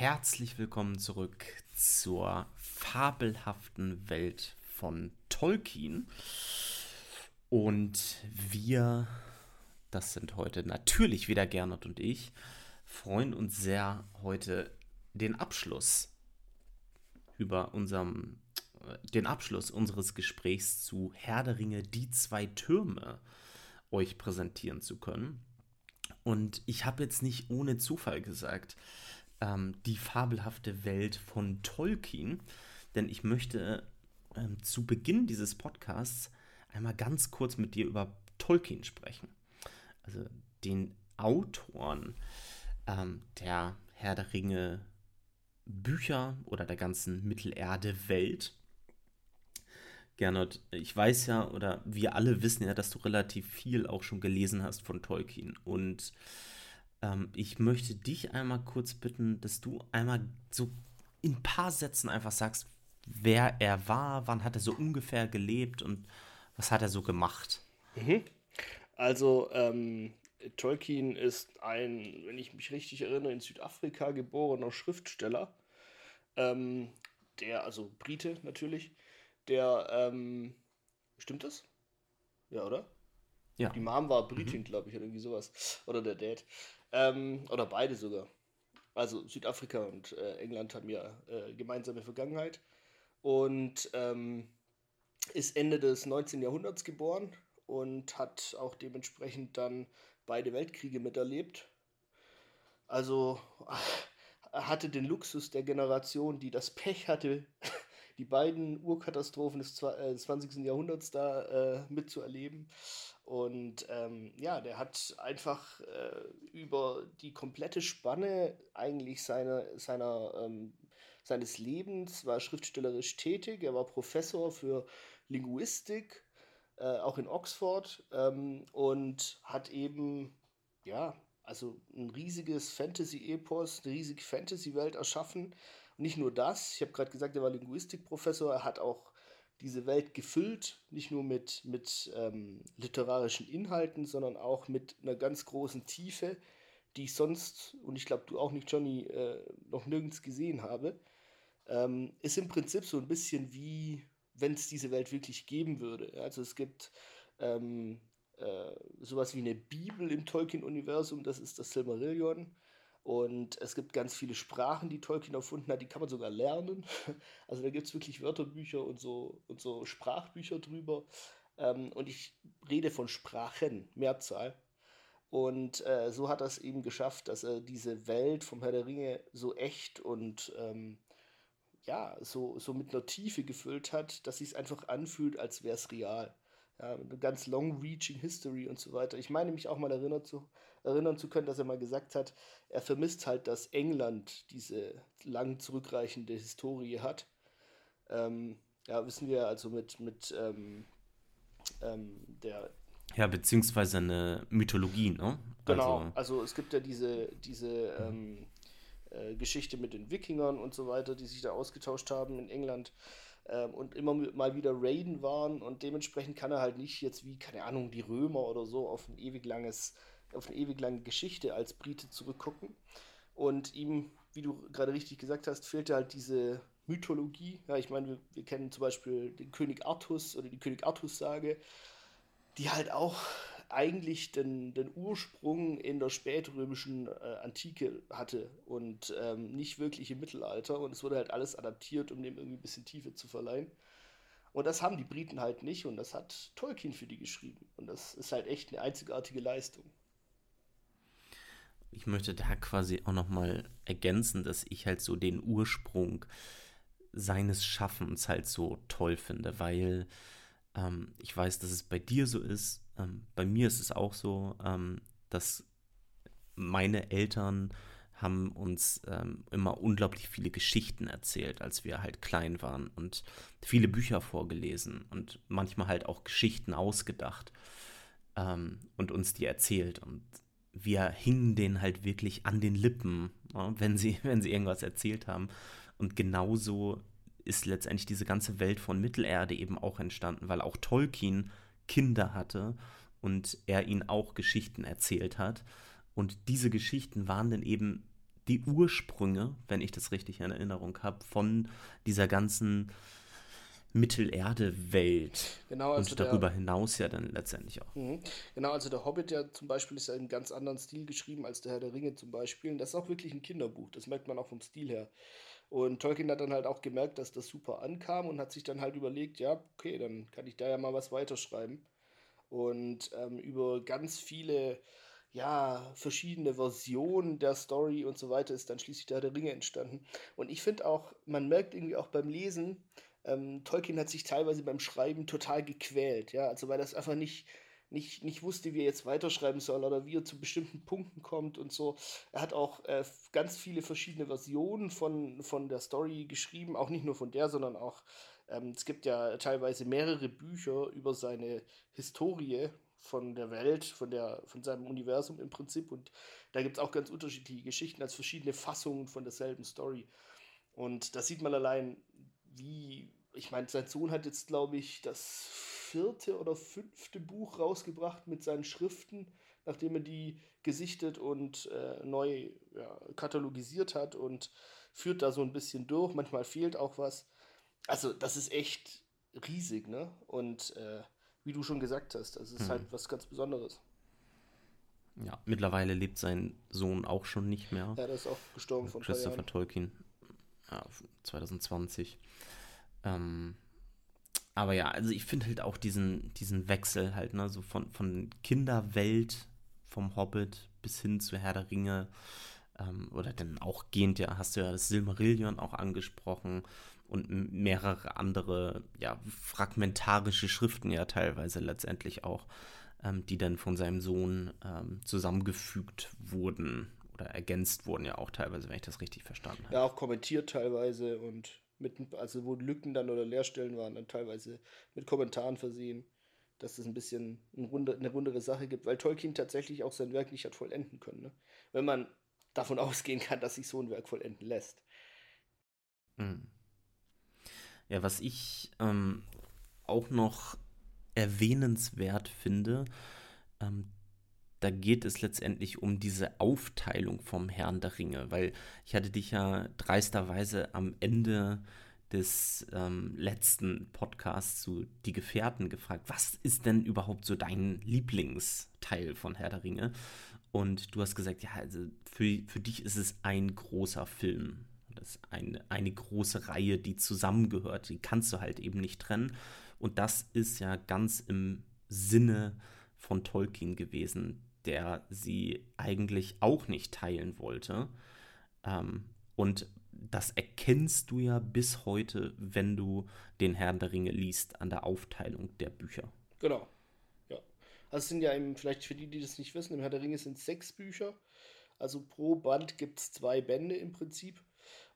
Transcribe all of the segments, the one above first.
herzlich willkommen zurück zur fabelhaften Welt von Tolkien. Und wir, das sind heute natürlich wieder Gernot und ich, freuen uns sehr, heute den Abschluss über unserem, den Abschluss unseres Gesprächs zu Herr der Ringe, die zwei Türme euch präsentieren zu können. Und ich habe jetzt nicht ohne Zufall gesagt, ähm, die fabelhafte Welt von Tolkien, denn ich möchte ähm, zu Beginn dieses Podcasts einmal ganz kurz mit dir über Tolkien sprechen. Also den Autoren ähm, der Herr der Ringe Bücher oder der ganzen Mittelerde-Welt. Gernot, ich weiß ja, oder wir alle wissen ja, dass du relativ viel auch schon gelesen hast von Tolkien. Und ähm, ich möchte dich einmal kurz bitten, dass du einmal so in ein paar Sätzen einfach sagst, wer er war, wann hat er so ungefähr gelebt und was hat er so gemacht. Mhm. Also, ähm, Tolkien ist ein, wenn ich mich richtig erinnere, in Südafrika geborener Schriftsteller. Ähm, der, also Brite natürlich, der, ähm, stimmt das? Ja, oder? Ja. Die Mom war Britin, mhm. glaube ich, oder irgendwie sowas. Oder der Dad. Ähm, oder beide sogar. Also Südafrika und äh, England haben ja äh, gemeinsame Vergangenheit. Und ähm, ist Ende des 19. Jahrhunderts geboren und hat auch dementsprechend dann beide Weltkriege miterlebt. Also er hatte den Luxus der Generation, die das Pech hatte, die beiden Urkatastrophen des 20. Äh, Jahrhunderts da äh, mitzuerleben. Und ähm, ja, der hat einfach äh, über die komplette Spanne eigentlich seine, seiner, ähm, seines Lebens, war schriftstellerisch tätig. Er war Professor für Linguistik, äh, auch in Oxford, ähm, und hat eben, ja, also ein riesiges Fantasy-Epos, eine riesige Fantasy-Welt erschaffen. Und nicht nur das, ich habe gerade gesagt, er war Linguistikprofessor, er hat auch diese Welt gefüllt, nicht nur mit, mit ähm, literarischen Inhalten, sondern auch mit einer ganz großen Tiefe, die ich sonst, und ich glaube du auch nicht, Johnny, äh, noch nirgends gesehen habe. Ähm, ist im Prinzip so ein bisschen wie, wenn es diese Welt wirklich geben würde. Also es gibt ähm, äh, sowas wie eine Bibel im Tolkien-Universum, das ist das Silmarillion. Und es gibt ganz viele Sprachen, die Tolkien erfunden hat, die kann man sogar lernen. Also da gibt es wirklich Wörterbücher und so, und so Sprachbücher drüber. Ähm, und ich rede von Sprachen, Mehrzahl. Und äh, so hat er es eben geschafft, dass er diese Welt vom Herr der Ringe so echt und ähm, ja, so, so mit einer Tiefe gefüllt hat, dass sich einfach anfühlt, als wäre es real ja, eine ganz long-reaching History und so weiter. Ich meine mich auch mal erinnert zu, erinnern zu können, dass er mal gesagt hat, er vermisst halt, dass England diese lang zurückreichende Historie hat. Ähm, ja, wissen wir also mit, mit ähm, ähm, der. Ja, beziehungsweise eine Mythologie, ne? Genau, also, also es gibt ja diese, diese ähm, äh, Geschichte mit den Wikingern und so weiter, die sich da ausgetauscht haben in England ähm, und immer mal wieder raiden waren und dementsprechend kann er halt nicht jetzt wie, keine Ahnung, die Römer oder so auf ein ewig langes, auf eine ewig lange Geschichte als Brite zurückgucken. Und ihm, wie du gerade richtig gesagt hast, fehlte halt diese Mythologie. Ja, ich meine, wir, wir kennen zum Beispiel den König Artus oder die König Artus-Sage, die halt auch eigentlich den, den Ursprung in der spätrömischen äh, Antike hatte und ähm, nicht wirklich im Mittelalter. Und es wurde halt alles adaptiert, um dem irgendwie ein bisschen Tiefe zu verleihen. Und das haben die Briten halt nicht und das hat Tolkien für die geschrieben. Und das ist halt echt eine einzigartige Leistung. Ich möchte da quasi auch nochmal ergänzen, dass ich halt so den Ursprung seines Schaffens halt so toll finde, weil ähm, ich weiß, dass es bei dir so ist, ähm, bei mir ist es auch so, ähm, dass meine Eltern haben uns ähm, immer unglaublich viele Geschichten erzählt, als wir halt klein waren und viele Bücher vorgelesen und manchmal halt auch Geschichten ausgedacht ähm, und uns die erzählt. Und wir hingen denen halt wirklich an den Lippen, ja, wenn sie wenn sie irgendwas erzählt haben. Und genauso ist letztendlich diese ganze Welt von Mittelerde eben auch entstanden, weil auch Tolkien Kinder hatte und er ihnen auch Geschichten erzählt hat. Und diese Geschichten waren dann eben die Ursprünge, wenn ich das richtig in Erinnerung habe, von dieser ganzen Mittelerde-Welt genau, also und darüber der, hinaus ja dann letztendlich auch. Mhm. Genau, also der Hobbit ja zum Beispiel ist ja in einem ganz anderen Stil geschrieben als der Herr der Ringe zum Beispiel. Und das ist auch wirklich ein Kinderbuch, das merkt man auch vom Stil her. Und Tolkien hat dann halt auch gemerkt, dass das super ankam und hat sich dann halt überlegt, ja, okay, dann kann ich da ja mal was weiterschreiben. Und ähm, über ganz viele, ja, verschiedene Versionen der Story und so weiter ist dann schließlich der Herr der Ringe entstanden. Und ich finde auch, man merkt irgendwie auch beim Lesen, ähm, Tolkien hat sich teilweise beim Schreiben total gequält, ja, also weil das einfach nicht, nicht, nicht wusste, wie er jetzt weiterschreiben soll oder wie er zu bestimmten Punkten kommt und so. Er hat auch äh, ganz viele verschiedene Versionen von, von der Story geschrieben, auch nicht nur von der, sondern auch, ähm, es gibt ja teilweise mehrere Bücher über seine Historie von der Welt, von, der, von seinem Universum im Prinzip und da gibt es auch ganz unterschiedliche Geschichten als verschiedene Fassungen von derselben Story. Und da sieht man allein, wie, ich meine, sein Sohn hat jetzt, glaube ich, das vierte oder fünfte Buch rausgebracht mit seinen Schriften, nachdem er die gesichtet und äh, neu ja, katalogisiert hat und führt da so ein bisschen durch. Manchmal fehlt auch was. Also, das ist echt riesig, ne? Und äh, wie du schon gesagt hast, das ist mhm. halt was ganz Besonderes. Ja, mittlerweile lebt sein Sohn auch schon nicht mehr. Ja, der ist auch gestorben von Christopher Tolkien. Ja, 2020. Ähm, aber ja, also ich finde halt auch diesen, diesen Wechsel halt, ne, so von, von Kinderwelt vom Hobbit bis hin zu Herr der Ringe. Ähm, oder dann auch gehend, ja, hast du ja das Silmarillion auch angesprochen und mehrere andere, ja, fragmentarische Schriften ja teilweise letztendlich auch, ähm, die dann von seinem Sohn ähm, zusammengefügt wurden oder ergänzt wurden ja auch teilweise, wenn ich das richtig verstanden habe. Ja, auch kommentiert teilweise und mit, also wo Lücken dann oder Leerstellen waren, dann teilweise mit Kommentaren versehen, dass es ein bisschen ein runde, eine rundere Sache gibt, weil Tolkien tatsächlich auch sein Werk nicht hat vollenden können. Ne? Wenn man davon ausgehen kann, dass sich so ein Werk vollenden lässt. Mhm. Ja, was ich ähm, auch noch erwähnenswert finde, ähm, da geht es letztendlich um diese Aufteilung vom Herrn der Ringe, weil ich hatte dich ja dreisterweise am Ende des ähm, letzten Podcasts zu Die Gefährten gefragt, was ist denn überhaupt so dein Lieblingsteil von Herr der Ringe? Und du hast gesagt, ja, also für, für dich ist es ein großer Film. Das ist eine, eine große Reihe, die zusammengehört. Die kannst du halt eben nicht trennen. Und das ist ja ganz im Sinne von Tolkien gewesen, der sie eigentlich auch nicht teilen wollte. Ähm, und das erkennst du ja bis heute, wenn du den Herrn der Ringe liest, an der Aufteilung der Bücher. Genau. Ja. Also es sind ja eben, vielleicht für die, die das nicht wissen, im Herr der Ringe sind sechs Bücher. Also pro Band gibt es zwei Bände im Prinzip.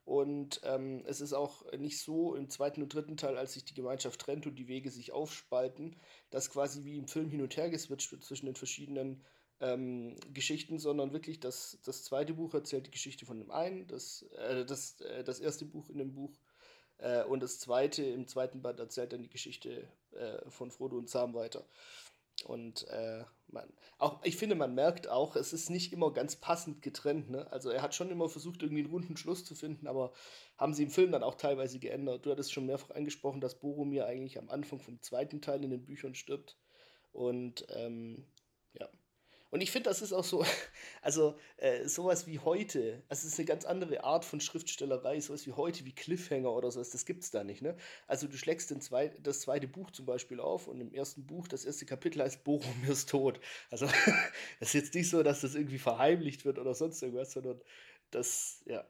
Und ähm, es ist auch nicht so im zweiten und dritten Teil, als sich die Gemeinschaft trennt und die Wege sich aufspalten, dass quasi wie im Film hin und her geswitcht wird zwischen den verschiedenen ähm, Geschichten, sondern wirklich das, das zweite Buch erzählt die Geschichte von dem einen, das, äh, das, äh, das erste Buch in dem Buch äh, und das zweite im zweiten Band erzählt dann die Geschichte äh, von Frodo und Sam weiter. Und äh, man, auch, ich finde, man merkt auch, es ist nicht immer ganz passend getrennt. Ne? Also er hat schon immer versucht, irgendwie einen runden Schluss zu finden, aber haben sie im Film dann auch teilweise geändert. Du hattest schon mehrfach angesprochen, dass Boromir eigentlich am Anfang vom zweiten Teil in den Büchern stirbt. Und ähm, ja, und ich finde, das ist auch so, also äh, sowas wie heute, also es ist eine ganz andere Art von Schriftstellerei, sowas wie heute, wie Cliffhanger oder sowas, das gibt es da nicht. Ne? Also du schlägst den zwei, das zweite Buch zum Beispiel auf und im ersten Buch, das erste Kapitel heißt Boromirs Tod. Also das ist jetzt nicht so, dass das irgendwie verheimlicht wird oder sonst irgendwas, sondern das, ja.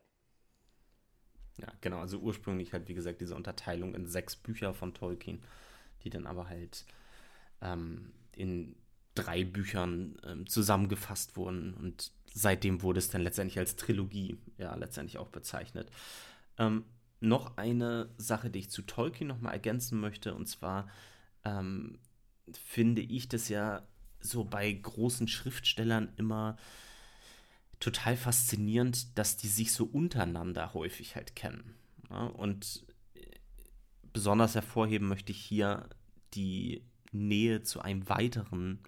Ja, genau, also ursprünglich halt, wie gesagt, diese Unterteilung in sechs Bücher von Tolkien, die dann aber halt ähm, in drei Büchern ähm, zusammengefasst wurden und seitdem wurde es dann letztendlich als Trilogie ja letztendlich auch bezeichnet. Ähm, noch eine Sache, die ich zu Tolkien nochmal ergänzen möchte, und zwar ähm, finde ich das ja so bei großen Schriftstellern immer total faszinierend, dass die sich so untereinander häufig halt kennen. Ja? Und äh, besonders hervorheben möchte ich hier die Nähe zu einem weiteren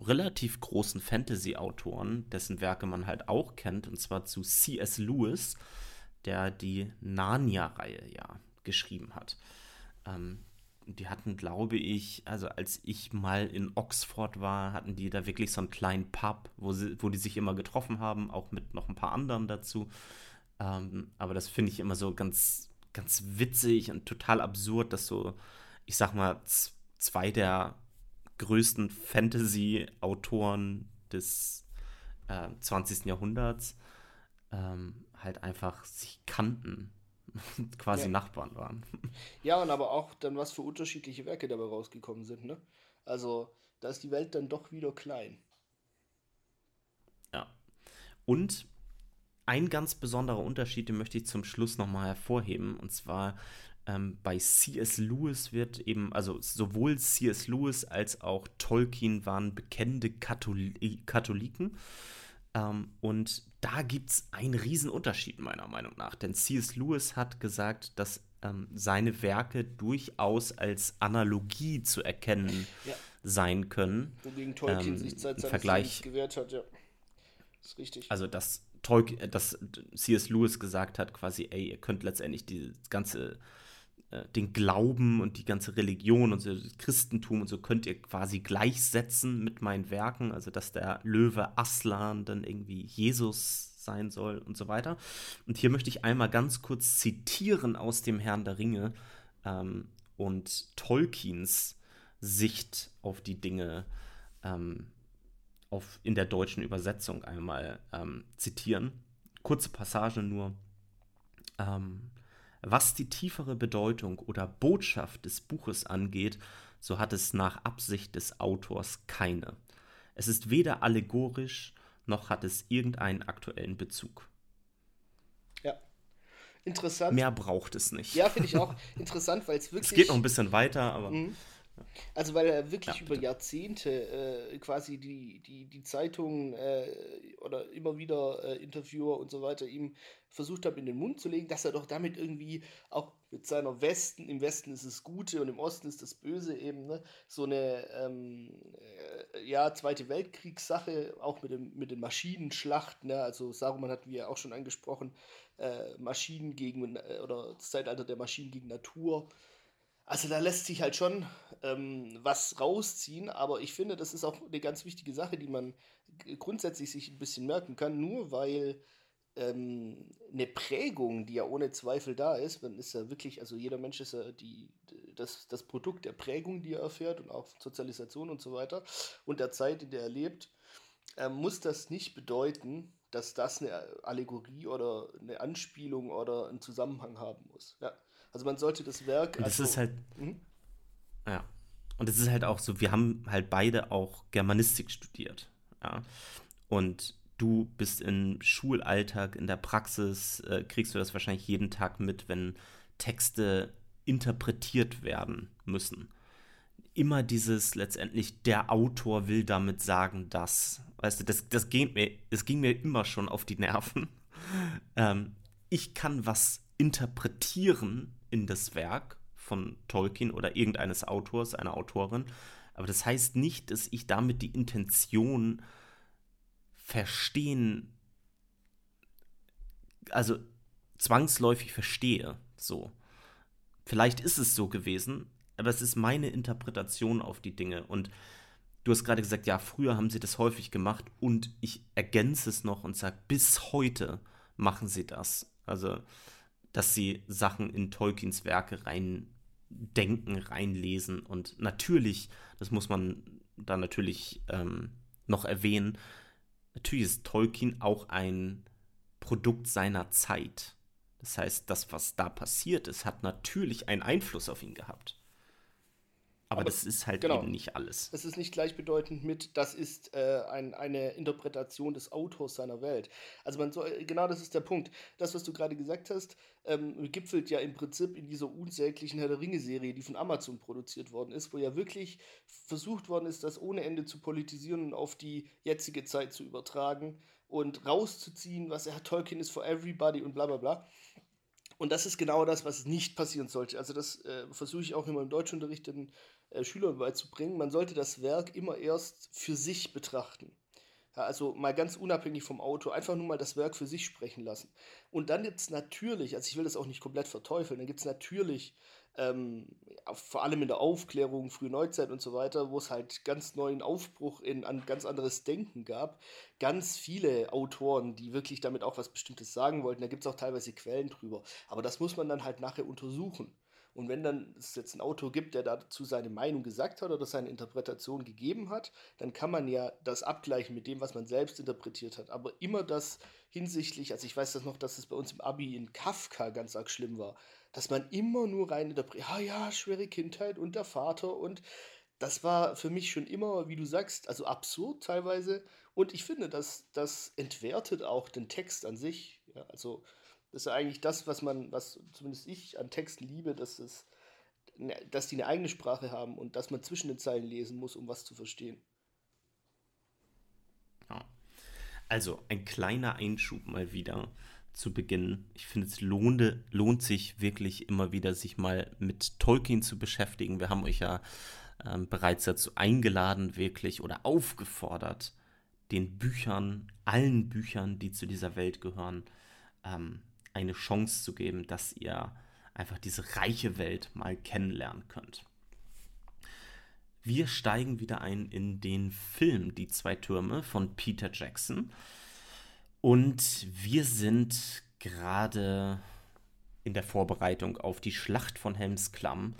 relativ großen Fantasy-Autoren, dessen Werke man halt auch kennt, und zwar zu C.S. Lewis, der die Narnia-Reihe ja geschrieben hat. Ähm, die hatten, glaube ich, also als ich mal in Oxford war, hatten die da wirklich so einen kleinen Pub, wo, sie, wo die sich immer getroffen haben, auch mit noch ein paar anderen dazu. Ähm, aber das finde ich immer so ganz, ganz witzig und total absurd, dass so, ich sag mal, zwei der größten Fantasy-Autoren des äh, 20. Jahrhunderts ähm, halt einfach sich kannten quasi ja. Nachbarn waren. Ja, und aber auch dann, was für unterschiedliche Werke dabei rausgekommen sind, ne? Also, da ist die Welt dann doch wieder klein. Ja. Und ein ganz besonderer Unterschied, den möchte ich zum Schluss nochmal hervorheben, und zwar ähm, bei C.S. Lewis wird eben, also sowohl C.S. Lewis als auch Tolkien waren bekennende Katholi Katholiken. Ähm, und da gibt es einen riesen Unterschied meiner Meinung nach. Denn C.S. Lewis hat gesagt, dass ähm, seine Werke durchaus als Analogie zu erkennen ja. sein können. Wogegen Tolkien ähm, sich Zeit seines Vergleich, gewehrt hat, ja. Das ist richtig. Also, dass, Tolkien, dass C.S. Lewis gesagt hat, quasi, ey, ihr könnt letztendlich die ganze den Glauben und die ganze Religion und so, Christentum und so könnt ihr quasi gleichsetzen mit meinen Werken, also dass der Löwe Aslan dann irgendwie Jesus sein soll und so weiter. Und hier möchte ich einmal ganz kurz zitieren aus dem Herrn der Ringe ähm, und Tolkiens Sicht auf die Dinge ähm, auf, in der deutschen Übersetzung einmal ähm, zitieren. Kurze Passage nur. Ähm, was die tiefere Bedeutung oder Botschaft des Buches angeht, so hat es nach Absicht des Autors keine. Es ist weder allegorisch, noch hat es irgendeinen aktuellen Bezug. Ja. Interessant. Mehr braucht es nicht. Ja, finde ich auch interessant, weil es wirklich. Es geht noch ein bisschen weiter, aber. Mhm. Also weil er wirklich ja, über Jahrzehnte äh, quasi die, die, die Zeitungen äh, oder immer wieder äh, Interviewer und so weiter ihm versucht haben, in den Mund zu legen, dass er doch damit irgendwie auch mit seiner Westen, im Westen ist das Gute und im Osten ist das Böse eben, ne, so eine ähm, äh, ja, Zweite Weltkriegssache, auch mit, dem, mit den Maschinenschlachten, ne, also Saruman hatten wir ja auch schon angesprochen, äh, Maschinen gegen, äh, oder das Zeitalter der Maschinen gegen Natur, also da lässt sich halt schon ähm, was rausziehen, aber ich finde, das ist auch eine ganz wichtige Sache, die man grundsätzlich sich ein bisschen merken kann, nur weil ähm, eine Prägung, die ja ohne Zweifel da ist, man ist ja wirklich, also jeder Mensch ist ja die, das, das Produkt der Prägung, die er erfährt und auch Sozialisation und so weiter und der Zeit, in der er lebt, äh, muss das nicht bedeuten, dass das eine Allegorie oder eine Anspielung oder einen Zusammenhang haben muss. Ja. Also man sollte das Werk. Und das also, ist halt. Mh? Ja. Und es ist halt auch so, wir haben halt beide auch Germanistik studiert. Ja. Und du bist im Schulalltag, in der Praxis, äh, kriegst du das wahrscheinlich jeden Tag mit, wenn Texte interpretiert werden müssen. Immer dieses letztendlich, der Autor will damit sagen, dass. Weißt du, das, das, ging, mir, das ging mir immer schon auf die Nerven. ähm, ich kann was interpretieren in das Werk von Tolkien oder irgendeines Autors, einer Autorin. Aber das heißt nicht, dass ich damit die Intention verstehen, also zwangsläufig verstehe. So. Vielleicht ist es so gewesen, aber es ist meine Interpretation auf die Dinge. Und du hast gerade gesagt, ja, früher haben sie das häufig gemacht und ich ergänze es noch und sage, bis heute machen sie das. Also dass sie Sachen in Tolkiens Werke rein denken, reinlesen. Und natürlich, das muss man da natürlich ähm, noch erwähnen, natürlich ist Tolkien auch ein Produkt seiner Zeit. Das heißt, das, was da passiert ist, hat natürlich einen Einfluss auf ihn gehabt. Aber, Aber das ist halt genau, eben nicht alles. Es ist nicht gleichbedeutend mit, das ist äh, ein, eine Interpretation des Autors seiner Welt. Also man soll, genau das ist der Punkt. Das, was du gerade gesagt hast, ähm, gipfelt ja im Prinzip in dieser unsäglichen Herr der Ringe-Serie, die von Amazon produziert worden ist, wo ja wirklich versucht worden ist, das ohne Ende zu politisieren und auf die jetzige Zeit zu übertragen und rauszuziehen, was er Tolkien ist for everybody und bla bla bla. Und das ist genau das, was nicht passieren sollte. Also das äh, versuche ich auch immer im Deutschunterricht den äh, Schülern beizubringen. Man sollte das Werk immer erst für sich betrachten. Ja, also mal ganz unabhängig vom Auto, einfach nur mal das Werk für sich sprechen lassen. Und dann gibt es natürlich, also ich will das auch nicht komplett verteufeln, dann gibt es natürlich, ähm, vor allem in der Aufklärung, frühe Neuzeit und so weiter, wo es halt ganz neuen Aufbruch in ein ganz anderes Denken gab, ganz viele Autoren, die wirklich damit auch was Bestimmtes sagen wollten. Da gibt es auch teilweise Quellen drüber. Aber das muss man dann halt nachher untersuchen. Und wenn dann es jetzt einen Autor gibt, der dazu seine Meinung gesagt hat oder seine Interpretation gegeben hat, dann kann man ja das abgleichen mit dem, was man selbst interpretiert hat. Aber immer das hinsichtlich, also ich weiß das noch, dass es bei uns im Abi in Kafka ganz arg schlimm war, dass man immer nur rein interpretiert, ja, ja, schwere Kindheit und der Vater und das war für mich schon immer, wie du sagst, also absurd teilweise. Und ich finde, dass das entwertet auch den Text an sich. Ja, also das ist eigentlich das, was man, was zumindest ich an Texten liebe, dass, es, ne, dass die eine eigene Sprache haben und dass man zwischen den Zeilen lesen muss, um was zu verstehen. Ja. Also ein kleiner Einschub mal wieder zu Beginn. Ich finde, es lohnt, lohnt sich wirklich immer wieder, sich mal mit Tolkien zu beschäftigen. Wir haben euch ja ähm, bereits dazu eingeladen, wirklich oder aufgefordert, den Büchern, allen Büchern, die zu dieser Welt gehören, ähm, eine Chance zu geben, dass ihr einfach diese reiche Welt mal kennenlernen könnt. Wir steigen wieder ein in den Film Die zwei Türme von Peter Jackson. Und wir sind gerade in der Vorbereitung auf die Schlacht von Helms Klamm.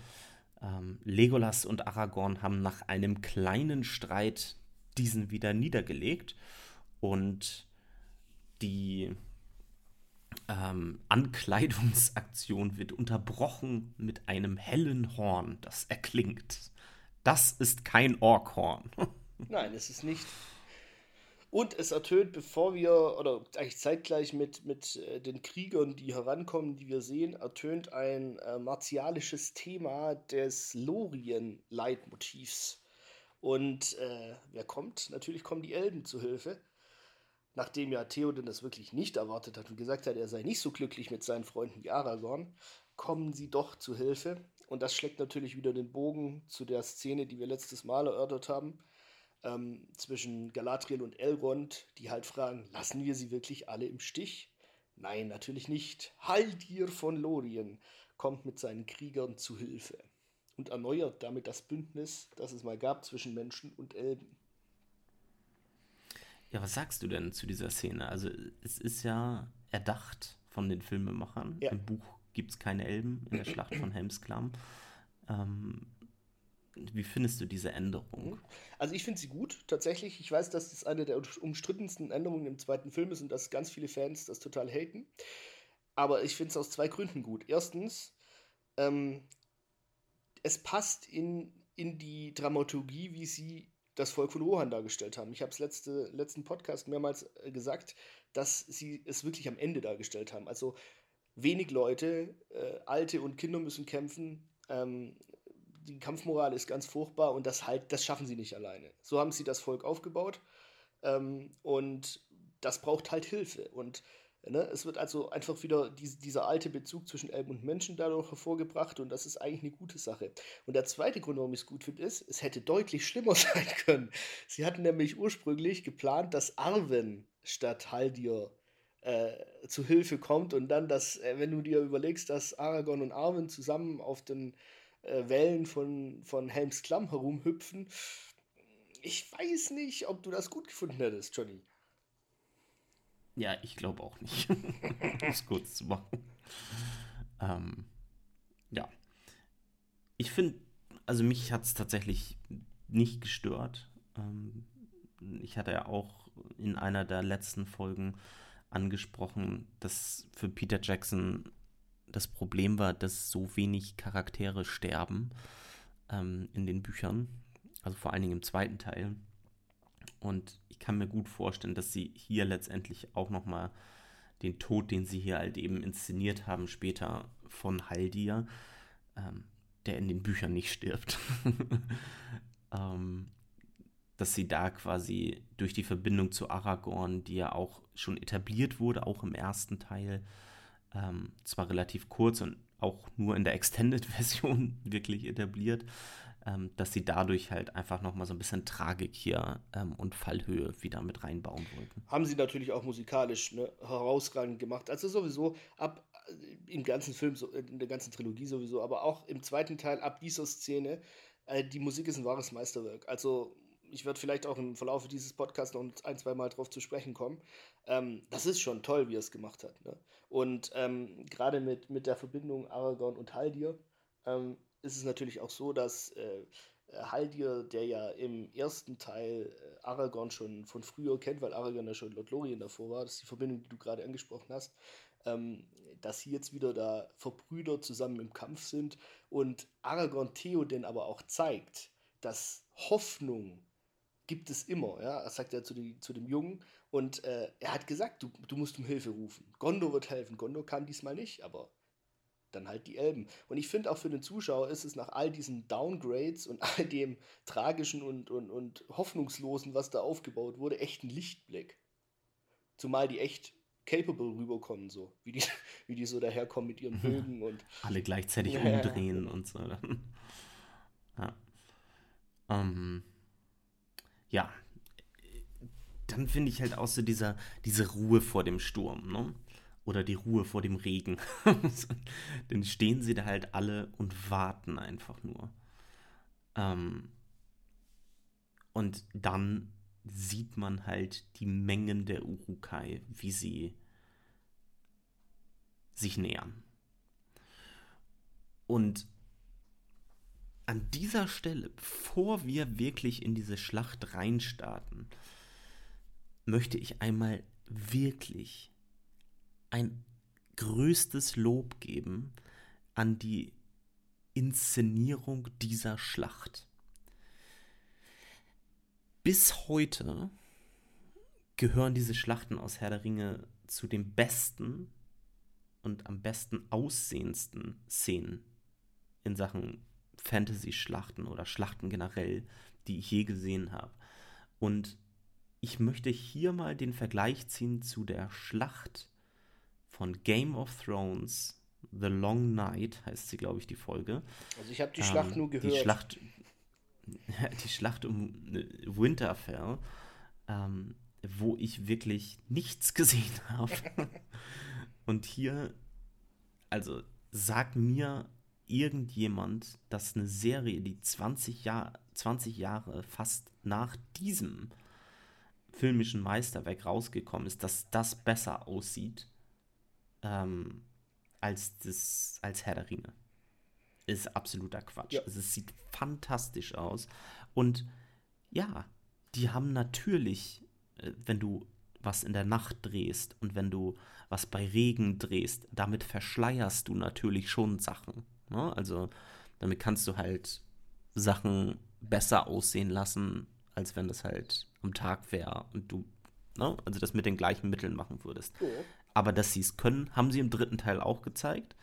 Ähm, Legolas und Aragorn haben nach einem kleinen Streit diesen wieder niedergelegt. Und die ähm, Ankleidungsaktion wird unterbrochen mit einem hellen Horn, das erklingt. Das ist kein Orkhorn. Nein, es ist nicht. Und es ertönt, bevor wir, oder eigentlich zeitgleich mit, mit äh, den Kriegern, die herankommen, die wir sehen, ertönt ein äh, martialisches Thema des Lorien-Leitmotivs. Und äh, wer kommt? Natürlich kommen die Elben zu Hilfe nachdem ja Theoden das wirklich nicht erwartet hat und gesagt hat, er sei nicht so glücklich mit seinen Freunden wie Aragorn, kommen sie doch zu Hilfe. Und das schlägt natürlich wieder den Bogen zu der Szene, die wir letztes Mal erörtert haben, ähm, zwischen Galadriel und Elrond, die halt fragen, lassen wir sie wirklich alle im Stich? Nein, natürlich nicht. Haldir von Lorien kommt mit seinen Kriegern zu Hilfe und erneuert damit das Bündnis, das es mal gab zwischen Menschen und Elben. Ja, was sagst du denn zu dieser Szene? Also, es ist ja erdacht von den Filmemachern. Ja. Im Buch gibt es keine Elben in der Schlacht von Helmsklamm. Ähm, wie findest du diese Änderung? Also ich finde sie gut, tatsächlich. Ich weiß, dass das eine der umstrittensten Änderungen im zweiten Film ist und dass ganz viele Fans das total haten. Aber ich finde es aus zwei Gründen gut. Erstens, ähm, es passt in, in die Dramaturgie, wie sie das Volk von Rohan dargestellt haben. Ich habe es letzte letzten Podcast mehrmals äh, gesagt, dass sie es wirklich am Ende dargestellt haben. Also wenig Leute, äh, Alte und Kinder müssen kämpfen. Ähm, die Kampfmoral ist ganz furchtbar und das halt, das schaffen sie nicht alleine. So haben sie das Volk aufgebaut ähm, und das braucht halt Hilfe. Und Ne? Es wird also einfach wieder die, dieser alte Bezug zwischen Elben und Menschen dadurch hervorgebracht und das ist eigentlich eine gute Sache. Und der zweite Grund, warum ich es gut finde, ist, es hätte deutlich schlimmer sein können. Sie hatten nämlich ursprünglich geplant, dass Arwen statt Haldir äh, zu Hilfe kommt und dann, dass, äh, wenn du dir überlegst, dass Aragorn und Arwen zusammen auf den äh, Wellen von, von Helms Klamm herumhüpfen, ich weiß nicht, ob du das gut gefunden hättest, Johnny. Ja, ich glaube auch nicht. um es kurz zu machen. Ähm, ja. Ich finde, also mich hat es tatsächlich nicht gestört. Ähm, ich hatte ja auch in einer der letzten Folgen angesprochen, dass für Peter Jackson das Problem war, dass so wenig Charaktere sterben ähm, in den Büchern. Also vor allen Dingen im zweiten Teil. Und ich kann mir gut vorstellen, dass sie hier letztendlich auch nochmal den Tod, den sie hier halt eben inszeniert haben, später von Haldir, ähm, der in den Büchern nicht stirbt, ähm, dass sie da quasi durch die Verbindung zu Aragorn, die ja auch schon etabliert wurde, auch im ersten Teil, ähm, zwar relativ kurz und auch nur in der Extended-Version wirklich etabliert, ähm, dass sie dadurch halt einfach nochmal so ein bisschen Tragik hier ähm, und Fallhöhe wieder mit reinbauen wollten. Haben sie natürlich auch musikalisch ne, herausragend gemacht. Also sowieso ab äh, im ganzen Film, so, in der ganzen Trilogie sowieso, aber auch im zweiten Teil ab dieser Szene, äh, die Musik ist ein wahres Meisterwerk. Also ich werde vielleicht auch im Verlauf dieses Podcasts noch ein, zwei Mal drauf zu sprechen kommen. Ähm, das ist schon toll, wie er es gemacht hat. Ne? Und ähm, gerade mit, mit der Verbindung Aragorn und Haldir ähm, ist es natürlich auch so, dass äh, Haldir, der ja im ersten Teil äh, Aragorn schon von früher kennt, weil Aragorn ja schon Lord Lorien davor war, das ist die Verbindung, die du gerade angesprochen hast, ähm, dass sie jetzt wieder da verbrüdert zusammen im Kampf sind und Aragorn Theoden aber auch zeigt, dass Hoffnung gibt es immer. Ja? Das sagt er zu, die, zu dem Jungen. Und äh, er hat gesagt, du, du musst um Hilfe rufen. Gondor wird helfen. Gondor kam diesmal nicht, aber dann halt die Elben. Und ich finde auch für den Zuschauer ist es nach all diesen Downgrades und all dem Tragischen und, und, und Hoffnungslosen, was da aufgebaut wurde, echt ein Lichtblick. Zumal die echt capable rüberkommen, so. Wie die, wie die so daherkommen mit ihren Bögen und. Alle gleichzeitig ja, umdrehen und so. ja. Ähm ja, dann finde ich halt auch so dieser, diese Ruhe vor dem Sturm, ne? Oder die Ruhe vor dem Regen. dann stehen sie da halt alle und warten einfach nur. Ähm, und dann sieht man halt die Mengen der Urukai, wie sie sich nähern. Und an dieser Stelle, bevor wir wirklich in diese Schlacht reinstarten, möchte ich einmal wirklich ein größtes Lob geben an die Inszenierung dieser Schlacht. Bis heute gehören diese Schlachten aus Herr der Ringe zu den besten und am besten aussehendsten Szenen in Sachen Fantasy-Schlachten oder Schlachten generell, die ich je gesehen habe. Und ich möchte hier mal den Vergleich ziehen zu der Schlacht von Game of Thrones, The Long Night heißt sie, glaube ich, die Folge. Also ich habe die Schlacht ähm, nur gehört. Die Schlacht, die Schlacht um äh, Winterfell, ähm, wo ich wirklich nichts gesehen habe. Und hier, also sag mir irgendjemand, dass eine Serie, die 20, Jahr, 20 Jahre fast nach diesem filmischen Meisterwerk rausgekommen ist, dass das besser aussieht ähm, als, das, als Herr der Ringe. Ist absoluter Quatsch. Ja. Also es sieht fantastisch aus. Und ja, die haben natürlich, äh, wenn du was in der Nacht drehst und wenn du was bei Regen drehst, damit verschleierst du natürlich schon Sachen. Ne? Also damit kannst du halt Sachen besser aussehen lassen, als wenn das halt am Tag wäre und du, ne? also das mit den gleichen Mitteln machen würdest. Oh. Aber dass sie es können, haben sie im dritten Teil auch gezeigt.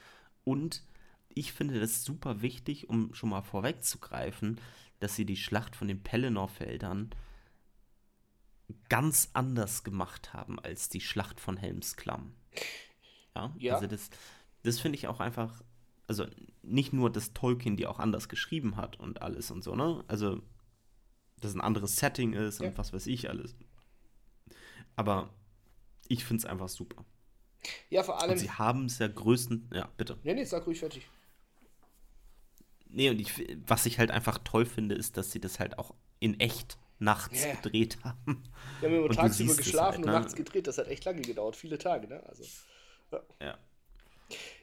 Und ich finde das super wichtig, um schon mal vorwegzugreifen, dass sie die Schlacht von den Pelennor-Feldern ganz anders gemacht haben als die Schlacht von Helmsklamm. Ja, ja. also das, das finde ich auch einfach also nicht nur, dass Tolkien die auch anders geschrieben hat und alles und so, ne? Also, dass ein anderes Setting ist ja. und was weiß ich alles. Aber ich finde es einfach super. Ja, vor allem. Und sie haben es ja größten. Ja, bitte. Nee, nee, sag ruhig fertig. Nee, und ich, was ich halt einfach toll finde, ist, dass sie das halt auch in echt nachts yeah. gedreht haben. Wir haben immer tagsüber geschlafen halt, ne? und nachts gedreht. Das hat echt lange gedauert, viele Tage, ne? Also. Ja. ja.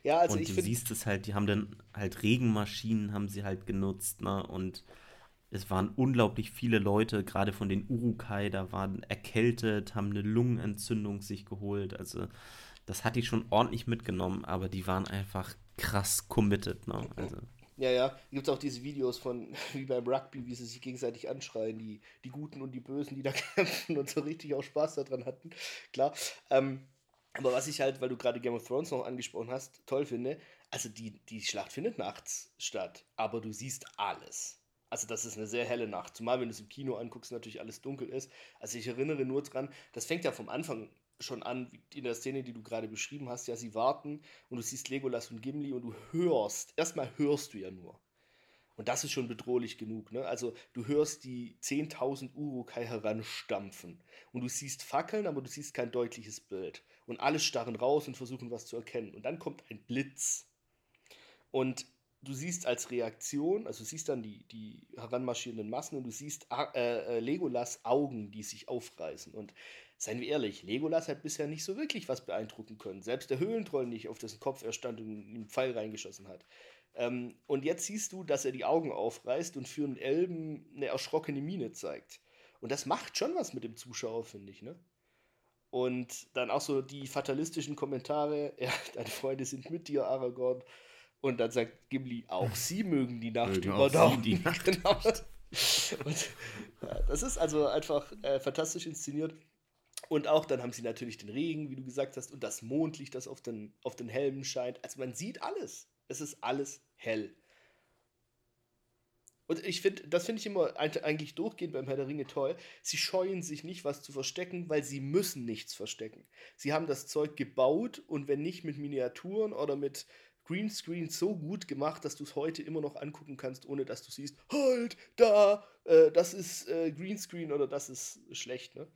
Ja, also und ich du siehst es halt, die haben dann halt Regenmaschinen haben sie halt genutzt, ne? Und es waren unglaublich viele Leute, gerade von den Urukai, da waren erkältet, haben eine Lungenentzündung sich geholt. Also das hatte ich schon ordentlich mitgenommen, aber die waren einfach krass committed, ne? Also. Ja, ja. Gibt es auch diese Videos von, wie beim Rugby, wie sie sich gegenseitig anschreien, die, die Guten und die Bösen, die da kämpfen und so richtig auch Spaß daran hatten. Klar. Ähm, aber was ich halt, weil du gerade Game of Thrones noch angesprochen hast, toll finde, also die, die Schlacht findet nachts statt, aber du siehst alles. Also das ist eine sehr helle Nacht, zumal wenn du es im Kino anguckst, natürlich alles dunkel ist. Also ich erinnere nur dran, das fängt ja vom Anfang schon an, in der Szene, die du gerade beschrieben hast. Ja, sie warten und du siehst Legolas und Gimli und du hörst, erstmal hörst du ja nur. Und das ist schon bedrohlich genug. Ne? Also du hörst die 10.000 Urukai heranstampfen und du siehst Fackeln, aber du siehst kein deutliches Bild. Und alle starren raus und versuchen was zu erkennen. Und dann kommt ein Blitz. Und du siehst als Reaktion, also du siehst dann die, die heranmarschierenden Massen und du siehst äh, äh, Legolas Augen, die sich aufreißen. Und seien wir ehrlich, Legolas hat bisher nicht so wirklich was beeindrucken können. Selbst der Höhlentroll nicht, auf dessen Kopf er stand und einen Pfeil reingeschossen hat. Ähm, und jetzt siehst du, dass er die Augen aufreißt und für einen Elben eine erschrockene Miene zeigt. Und das macht schon was mit dem Zuschauer, finde ich, ne? Und dann auch so die fatalistischen Kommentare, ja, deine Freunde sind mit dir, Aragorn. Und dann sagt Gimli, auch sie mögen die Nacht überdauern. Die Nacht genau. Und, ja, das ist also einfach äh, fantastisch inszeniert. Und auch dann haben sie natürlich den Regen, wie du gesagt hast, und das Mondlicht, das auf den, auf den Helmen scheint. Also man sieht alles. Es ist alles hell. Und ich finde, das finde ich immer eigentlich durchgehend beim Herr der Ringe toll. Sie scheuen sich nicht, was zu verstecken, weil sie müssen nichts verstecken. Sie haben das Zeug gebaut und wenn nicht mit Miniaturen oder mit Greenscreen so gut gemacht, dass du es heute immer noch angucken kannst, ohne dass du siehst, halt, da, äh, das ist äh, Greenscreen oder das ist schlecht, ne?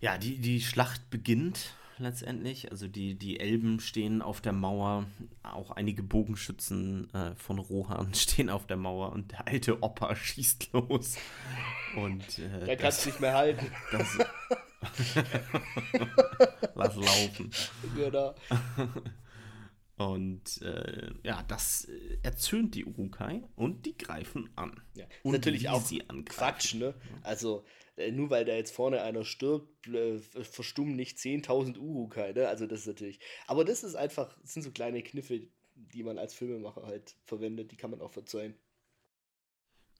Ja, die, die Schlacht beginnt letztendlich. Also die, die Elben stehen auf der Mauer, auch einige Bogenschützen äh, von Rohan stehen auf der Mauer und der alte Opa schießt los. Und, äh, der kann es nicht mehr halten. Das, Lass laufen. Genau. Und äh, ja, das äh, erzürnt die Urukai und die greifen an. Ja. Und natürlich auch sie Quatsch, ne? Also nur weil da jetzt vorne einer stirbt, äh, verstummen nicht 10.000 Urukai, ne? Also das ist natürlich. Aber das ist einfach, das sind so kleine Kniffe, die man als Filmemacher halt verwendet, die kann man auch verzeihen.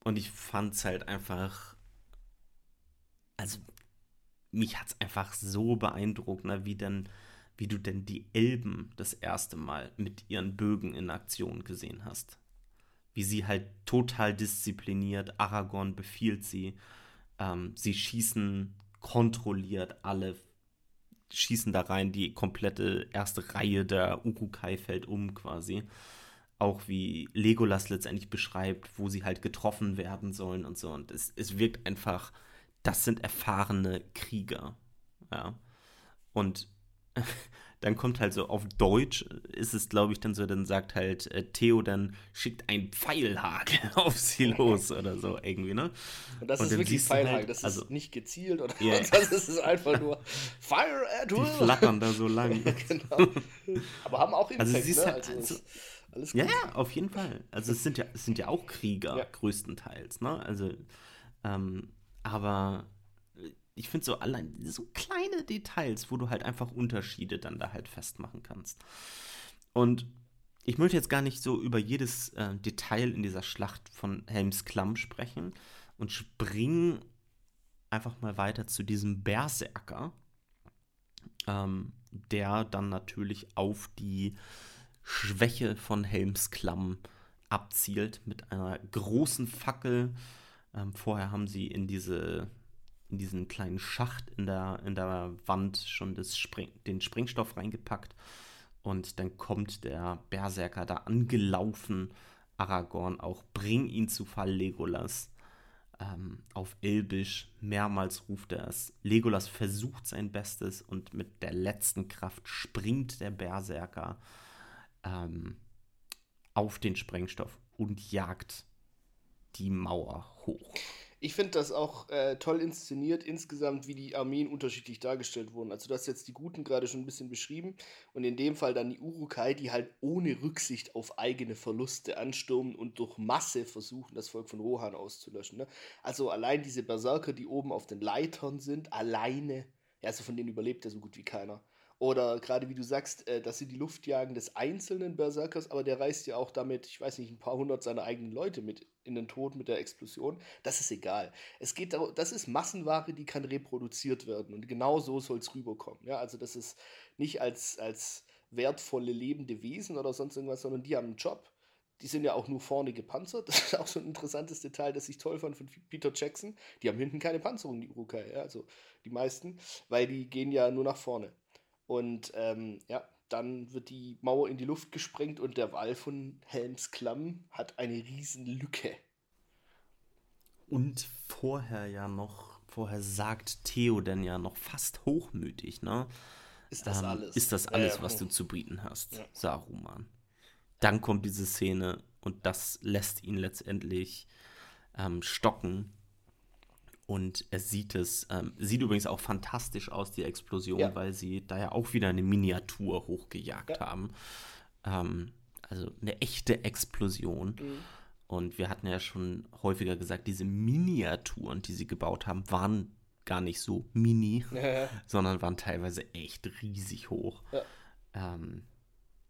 Und ich fand's halt einfach, also mich hat's einfach so beeindruckt, ne? wie dann wie du denn die Elben das erste Mal mit ihren Bögen in Aktion gesehen hast. Wie sie halt total diszipliniert, Aragorn befiehlt sie, ähm, sie schießen kontrolliert alle, schießen da rein, die komplette erste Reihe der Urukai fällt um quasi. Auch wie Legolas letztendlich beschreibt, wo sie halt getroffen werden sollen und so. Und es, es wirkt einfach, das sind erfahrene Krieger. Ja. Und dann kommt halt so auf Deutsch, ist es glaube ich dann so, dann sagt halt äh, Theo dann schickt ein Pfeilhagel auf sie los oder so irgendwie, ne? Und das und ist wirklich Pfeilhagel, halt, das also, ist nicht gezielt oder yeah. das ist einfach nur Fire at will. Die flackern da so lang. genau. Aber haben auch also Impact, also ne? Halt, also, alles gut. Ja, ja, auf jeden Fall. Also es sind ja, es sind ja auch Krieger ja. größtenteils, ne? Also, ähm, aber ich finde so allein so kleine Details, wo du halt einfach Unterschiede dann da halt festmachen kannst. Und ich möchte jetzt gar nicht so über jedes äh, Detail in dieser Schlacht von Helms Klamm sprechen und springen einfach mal weiter zu diesem Berserker, ähm, der dann natürlich auf die Schwäche von Helms Klamm abzielt mit einer großen Fackel. Ähm, vorher haben sie in diese in diesen kleinen Schacht in der, in der Wand schon das Spring, den Sprengstoff reingepackt. Und dann kommt der Berserker da angelaufen. Aragorn auch, bring ihn zu Fall, Legolas. Ähm, auf Elbisch, mehrmals ruft er es. Legolas versucht sein Bestes und mit der letzten Kraft springt der Berserker ähm, auf den Sprengstoff und jagt die Mauer hoch. Ich finde das auch äh, toll inszeniert, insgesamt, wie die Armeen unterschiedlich dargestellt wurden. Also, du hast jetzt die Guten gerade schon ein bisschen beschrieben und in dem Fall dann die Urukai, die halt ohne Rücksicht auf eigene Verluste anstürmen und durch Masse versuchen, das Volk von Rohan auszulöschen. Ne? Also, allein diese Berserker, die oben auf den Leitern sind, alleine, ja, also von denen überlebt ja so gut wie keiner. Oder gerade wie du sagst, äh, dass sie die Luftjagen des einzelnen Berserkers, aber der reißt ja auch damit, ich weiß nicht, ein paar hundert seiner eigenen Leute mit in den Tod mit der Explosion. Das ist egal. Es geht darum, das ist Massenware, die kann reproduziert werden. Und genau so soll es rüberkommen. Ja, also das ist nicht als, als wertvolle lebende Wesen oder sonst irgendwas, sondern die haben einen Job. die sind ja auch nur vorne gepanzert. Das ist auch so ein interessantes Detail, das ich toll fand von Peter Jackson. Die haben hinten keine Panzerung, die Urukai, ja, also die meisten, weil die gehen ja nur nach vorne. Und ähm, ja, dann wird die Mauer in die Luft gesprengt und der Wall von Helms Klamm hat eine riesen Lücke. Und vorher ja noch, vorher sagt Theo denn ja noch fast hochmütig, ne? Ist das ähm, alles? Ist das alles, äh, was du zu bieten hast, ja. Saruman? Dann kommt diese Szene und das lässt ihn letztendlich ähm, stocken. Und er sieht es, ähm, sieht übrigens auch fantastisch aus, die Explosion, ja. weil sie da ja auch wieder eine Miniatur hochgejagt ja. haben. Ähm, also eine echte Explosion. Mhm. Und wir hatten ja schon häufiger gesagt, diese Miniaturen, die sie gebaut haben, waren gar nicht so mini, ja. sondern waren teilweise echt riesig hoch. Ähm,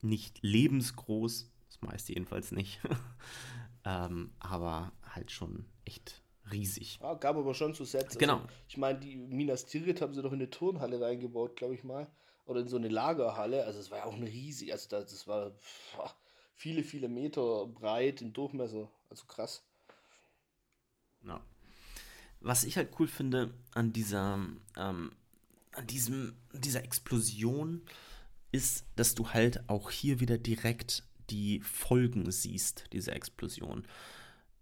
nicht lebensgroß, das meiste jedenfalls nicht, ähm, aber halt schon echt riesig. Ja, gab aber schon so Sets. Also genau. ich meine, die Minas Tirith haben sie doch in eine Turnhalle reingebaut, glaube ich mal. Oder in so eine Lagerhalle. Also es war ja auch ein riesig, also das, das war viele, viele Meter breit im Durchmesser. Also krass. Ja. Was ich halt cool finde an dieser, ähm, an diesem, dieser Explosion, ist, dass du halt auch hier wieder direkt die Folgen siehst, dieser Explosion.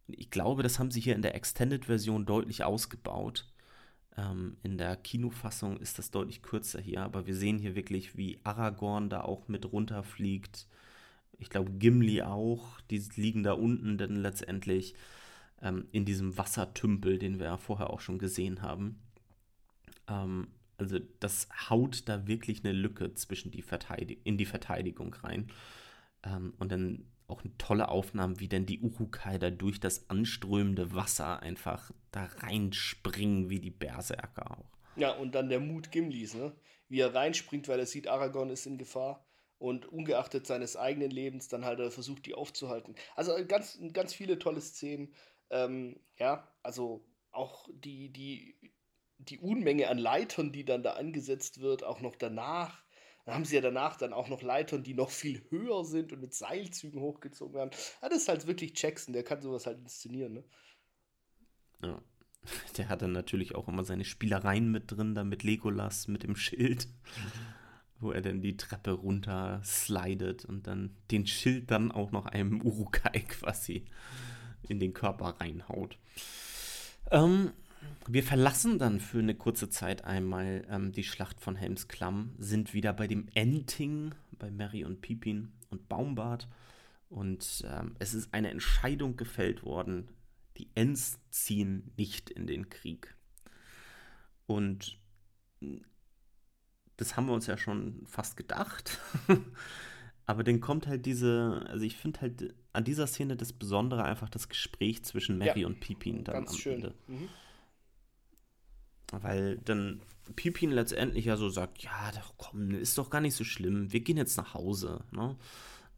Ich glaube, das haben sie hier in der Extended-Version deutlich ausgebaut. Ähm, in der Kinofassung ist das deutlich kürzer hier, aber wir sehen hier wirklich, wie Aragorn da auch mit runterfliegt. Ich glaube, Gimli auch. Die liegen da unten dann letztendlich ähm, in diesem Wassertümpel, den wir ja vorher auch schon gesehen haben. Ähm, also das haut da wirklich eine Lücke zwischen die in die Verteidigung rein. Ähm, und dann auch eine tolle Aufnahme, wie denn die Urukai da durch das anströmende Wasser einfach da reinspringen, wie die Berserker auch. Ja, und dann der Mut Gimlis, ne? Wie er reinspringt, weil er sieht, Aragorn ist in Gefahr und ungeachtet seines eigenen Lebens dann halt versucht, die aufzuhalten. Also ganz, ganz viele tolle Szenen. Ähm, ja, also auch die, die die Unmenge an Leitern, die dann da angesetzt wird, auch noch danach. Dann haben sie ja danach dann auch noch Leitern, die noch viel höher sind und mit Seilzügen hochgezogen werden. Ja, das ist halt wirklich Jackson, der kann sowas halt inszenieren, ne? Ja. Der hat dann natürlich auch immer seine Spielereien mit drin, da mit Legolas, mit dem Schild, wo er dann die Treppe runter slidet und dann den Schild dann auch noch einem Urukai quasi in den Körper reinhaut. Ähm, wir verlassen dann für eine kurze Zeit einmal ähm, die Schlacht von Helms Klamm, sind wieder bei dem Enting, bei Mary und Pippin und Baumbart. Und ähm, es ist eine Entscheidung gefällt worden, die Ents ziehen nicht in den Krieg. Und das haben wir uns ja schon fast gedacht. Aber dann kommt halt diese, also ich finde halt an dieser Szene das Besondere einfach das Gespräch zwischen Mary ja, und Pippin dann am schön. Ende. Mhm. Weil dann Pippin letztendlich ja so sagt, ja, doch, komm, ist doch gar nicht so schlimm, wir gehen jetzt nach Hause. Ne?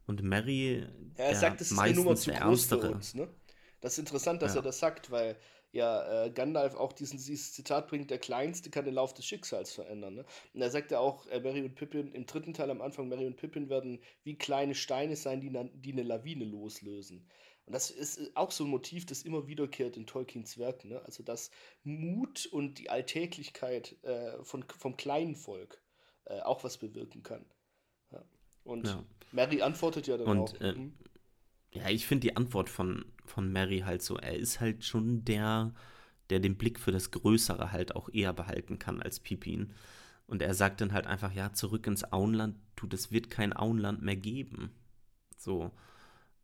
Und Mary, ja, er sagt, das ist eine Nummer zu groß für uns. Ne? Das ist interessant, dass ja. er das sagt, weil ja äh, Gandalf auch diesen, dieses Zitat bringt, der Kleinste kann den Lauf des Schicksals verändern. Ne? Und er sagt ja auch, äh, Mary und Pippin, im dritten Teil am Anfang, Mary und Pippin werden wie kleine Steine sein, die, die eine Lawine loslösen. Und das ist auch so ein Motiv, das immer wiederkehrt in Tolkiens Werken. Ne? Also, dass Mut und die Alltäglichkeit äh, von, vom kleinen Volk äh, auch was bewirken kann. Ja. Und ja. Mary antwortet ja dann und, auch. Äh, hm? Ja, ich finde die Antwort von, von Mary halt so, er ist halt schon der, der den Blick für das Größere halt auch eher behalten kann als Pipin. Und er sagt dann halt einfach, ja, zurück ins Auenland, du, das wird kein Auenland mehr geben. So.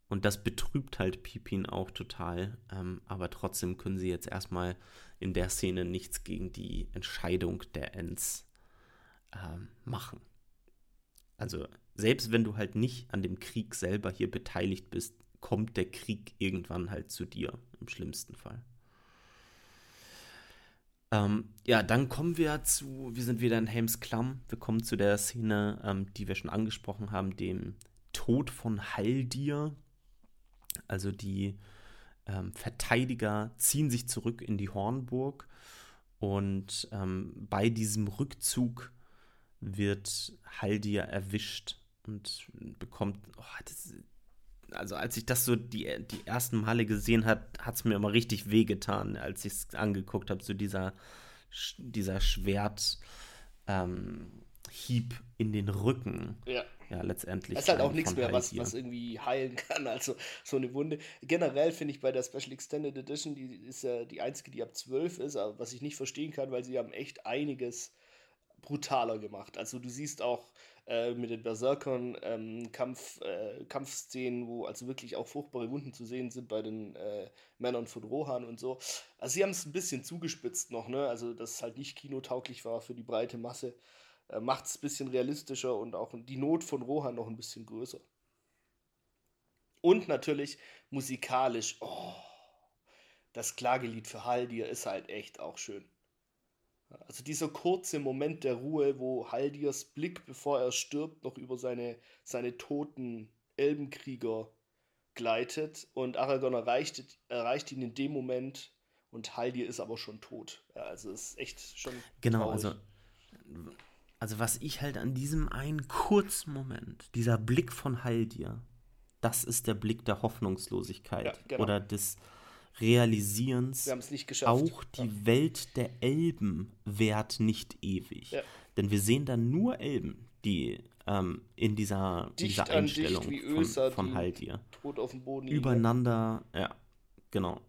Und das betrübt halt Pipin auch total. Ähm, aber trotzdem können sie jetzt erstmal in der Szene nichts gegen die Entscheidung der Ents ähm, machen. Also selbst wenn du halt nicht an dem Krieg selber hier beteiligt bist, kommt der Krieg irgendwann halt zu dir, im schlimmsten Fall. Ähm, ja, dann kommen wir zu, wir sind wieder in Helms Klamm, wir kommen zu der Szene, ähm, die wir schon angesprochen haben, dem Tod von Haldir, also die ähm, Verteidiger ziehen sich zurück in die Hornburg und ähm, bei diesem Rückzug wird Haldir erwischt und bekommt, oh, das, also als ich das so die, die ersten Male gesehen habe, hat es mir immer richtig wehgetan, als ich es angeguckt habe, so dieser, dieser Schwert. Ähm, in den Rücken. Ja. Ja, letztendlich. Es ist halt auch nichts mehr, was, was irgendwie heilen kann. Also so eine Wunde. Generell finde ich bei der Special Extended Edition, die ist ja die einzige, die ab 12 ist, aber was ich nicht verstehen kann, weil sie haben echt einiges brutaler gemacht. Also du siehst auch äh, mit den Berserkern ähm, Kampf, äh, Kampfszenen, wo also wirklich auch furchtbare Wunden zu sehen sind bei den äh, Männern von Rohan und so. Also sie haben es ein bisschen zugespitzt noch, ne? Also dass es halt nicht kinotauglich war für die breite Masse äh, macht es ein bisschen realistischer und auch die Not von Rohan noch ein bisschen größer. Und natürlich musikalisch, oh, das Klagelied für Haldir ist halt echt auch schön. Also dieser kurze Moment der Ruhe, wo Haldirs Blick, bevor er stirbt, noch über seine, seine toten Elbenkrieger gleitet und Aragorn erreicht, erreicht ihn in dem Moment und Haldir ist aber schon tot. Ja, also es ist echt schon. Genau, traurig. also also was ich halt an diesem einen kurzen Moment, dieser Blick von Haldir, das ist der Blick der Hoffnungslosigkeit ja, genau. oder des Realisierens. Wir haben es nicht geschafft. Auch die ja. Welt der Elben währt nicht ewig. Ja. Denn wir sehen dann nur Elben, die ähm, in dieser, dieser Einstellung Ölser, von, von Haldir übereinander, ja, genau.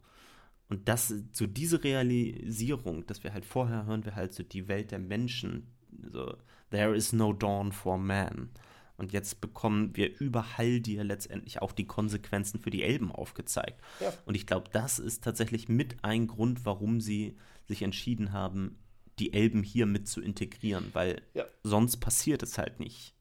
Und das, so diese Realisierung, dass wir halt vorher hören wir halt so die Welt der Menschen, so, there is no dawn for man. Und jetzt bekommen wir über Haldir letztendlich auch die Konsequenzen für die Elben aufgezeigt. Ja. Und ich glaube, das ist tatsächlich mit ein Grund, warum sie sich entschieden haben, die Elben hier mit zu integrieren, weil ja. sonst passiert es halt nicht.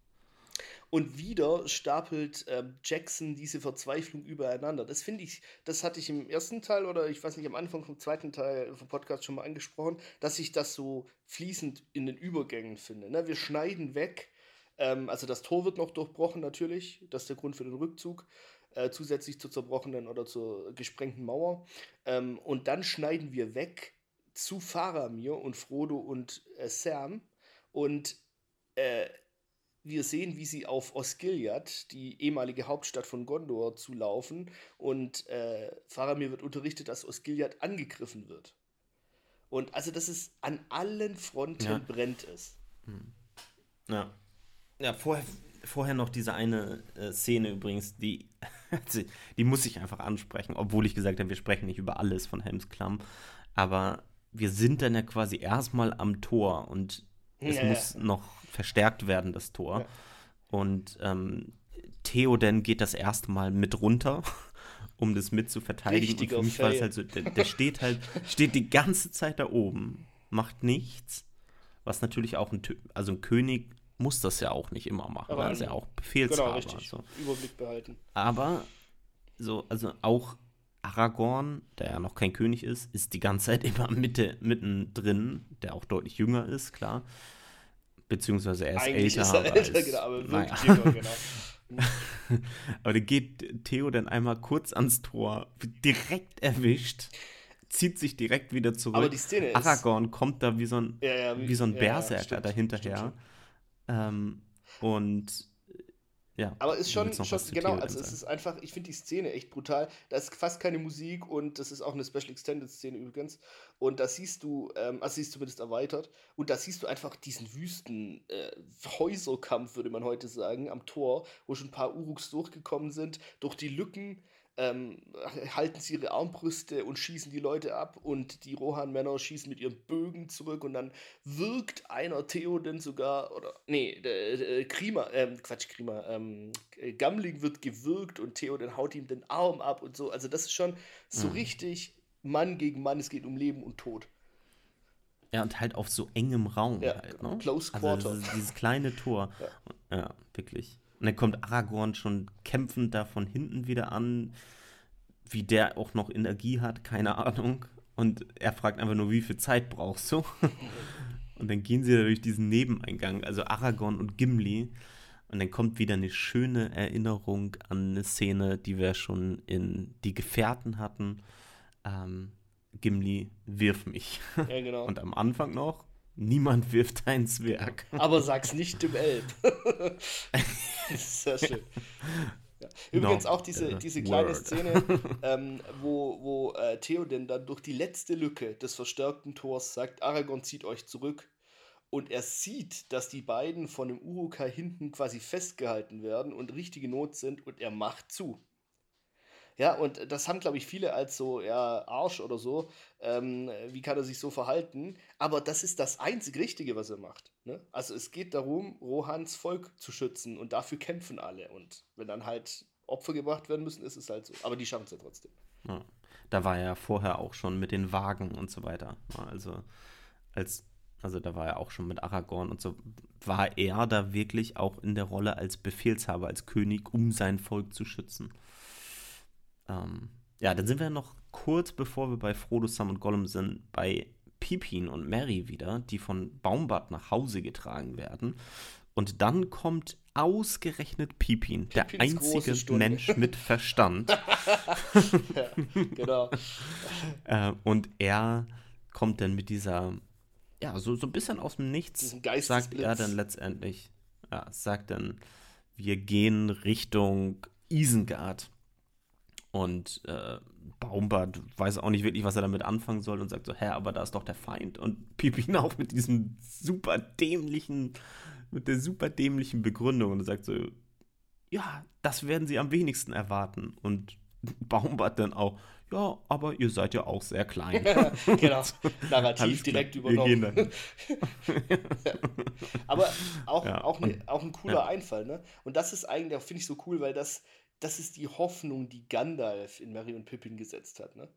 Und wieder stapelt äh, Jackson diese Verzweiflung übereinander. Das finde ich, das hatte ich im ersten Teil oder ich weiß nicht, am Anfang vom zweiten Teil vom Podcast schon mal angesprochen, dass ich das so fließend in den Übergängen finde. Ne? Wir schneiden weg, ähm, also das Tor wird noch durchbrochen natürlich, das ist der Grund für den Rückzug. Äh, zusätzlich zur zerbrochenen oder zur gesprengten Mauer. Ähm, und dann schneiden wir weg zu Faramir und Frodo und äh, Sam. Und äh, wir sehen, wie sie auf Osgiliath, die ehemalige Hauptstadt von Gondor, zulaufen und äh, Faramir wird unterrichtet, dass Osgiliath angegriffen wird. Und also, dass es an allen Fronten ja. brennt ist. Hm. Ja. Ja, vorher, vorher noch diese eine äh, Szene übrigens, die, die muss ich einfach ansprechen, obwohl ich gesagt habe, wir sprechen nicht über alles von Helms Klamm. Aber wir sind dann ja quasi erstmal am Tor und es ja, muss ja. noch verstärkt werden, das Tor. Ja. Und ähm, Theoden geht das erste Mal mit runter, um das mit zu verteidigen. Und für mich war es halt so, der, der steht halt, steht die ganze Zeit da oben, macht nichts. Was natürlich auch ein, also ein König muss das ja auch nicht immer machen, weil er ja auch Befehlshaber. Genau, richtig. So. Überblick behalten. Aber so, also auch Aragorn, der ja noch kein König ist, ist die ganze Zeit immer Mitte, mittendrin, der auch deutlich jünger ist, klar. Beziehungsweise er ist Eigentlich älter. Ist er älter, als, genau, aber naja. jünger, genau. aber dann geht Theo dann einmal kurz ans Tor, wird direkt erwischt, zieht sich direkt wieder zurück. Aber die Szene ist. Aragorn kommt da wie so ein, ja, ja, wie, wie, so ein Berserker ja, dahinterher. Ähm, und ja. Aber ist schon, schon genau, also es ist einfach, ich finde die Szene echt brutal. Da ist fast keine Musik und das ist auch eine Special Extended Szene übrigens. Und da siehst du, ähm, also sie ist zumindest erweitert, und da siehst du einfach diesen wüsten äh, Häuserkampf, würde man heute sagen, am Tor, wo schon ein paar Uruks durchgekommen sind, durch die Lücken ähm, halten sie ihre Armbrüste und schießen die Leute ab und die Rohan-Männer schießen mit ihren Bögen zurück und dann wirkt einer Theoden sogar, oder, nee, äh, Krima, ähm, Quatsch, Krima, ähm, Gamling wird gewürgt und Theoden haut ihm den Arm ab und so, also das ist schon so mhm. richtig Mann gegen Mann, es geht um Leben und Tod. Ja, und halt auf so engem Raum ja, halt, ne? Close also Quarter. Also dieses kleine Tor. Ja, ja wirklich. Und dann kommt Aragorn schon kämpfend da von hinten wieder an. Wie der auch noch Energie hat, keine Ahnung. Und er fragt einfach nur, wie viel Zeit brauchst du? und dann gehen sie da durch diesen Nebeneingang, also Aragorn und Gimli. Und dann kommt wieder eine schöne Erinnerung an eine Szene, die wir schon in Die Gefährten hatten. Ähm, Gimli, wirf mich. Ja, genau. Und am Anfang noch, Niemand wirft ein Zwerg. Aber sag's nicht dem Elb. Sehr schön. Ja. Übrigens no, auch diese, diese kleine Szene, ähm, wo, wo äh, Theoden dann durch die letzte Lücke des verstärkten Tors sagt, Aragorn zieht euch zurück. Und er sieht, dass die beiden von dem Urukai hinten quasi festgehalten werden und richtige Not sind und er macht zu. Ja, und das haben, glaube ich, viele als so, ja, Arsch oder so. Ähm, wie kann er sich so verhalten? Aber das ist das einzig Richtige, was er macht. Ne? Also es geht darum, Rohans Volk zu schützen und dafür kämpfen alle. Und wenn dann halt Opfer gebracht werden müssen, ist es halt so. Aber die schaffen es ja trotzdem. Ja. Da war er ja vorher auch schon mit den Wagen und so weiter. Also als also da war er auch schon mit Aragorn und so, war er da wirklich auch in der Rolle als Befehlshaber, als König, um sein Volk zu schützen. Ähm, ja, dann sind wir noch kurz bevor wir bei Frodo, Sam und Gollum sind, bei Pippin und Mary wieder, die von Baumbart nach Hause getragen werden. Und dann kommt ausgerechnet Pippin, der einzige Mensch mit Verstand. ja, genau. äh, und er kommt dann mit dieser, ja, so, so ein bisschen aus dem Nichts, sagt er dann letztendlich, ja, sagt dann, wir gehen Richtung Isengard. Und äh, Baumbart weiß auch nicht wirklich, was er damit anfangen soll und sagt so, hä, aber da ist doch der Feind. Und Pippin auch mit diesem super dämlichen, mit der super dämlichen Begründung und sagt so, ja, das werden sie am wenigsten erwarten. Und Baumbart dann auch, ja, aber ihr seid ja auch sehr klein. genau, narrativ direkt übernommen. aber auch, ja, auch, ne, auch ein cooler ja. Einfall, ne? Und das ist eigentlich, finde ich so cool, weil das das ist die Hoffnung, die Gandalf in Mary und Pippin gesetzt hat. Ne?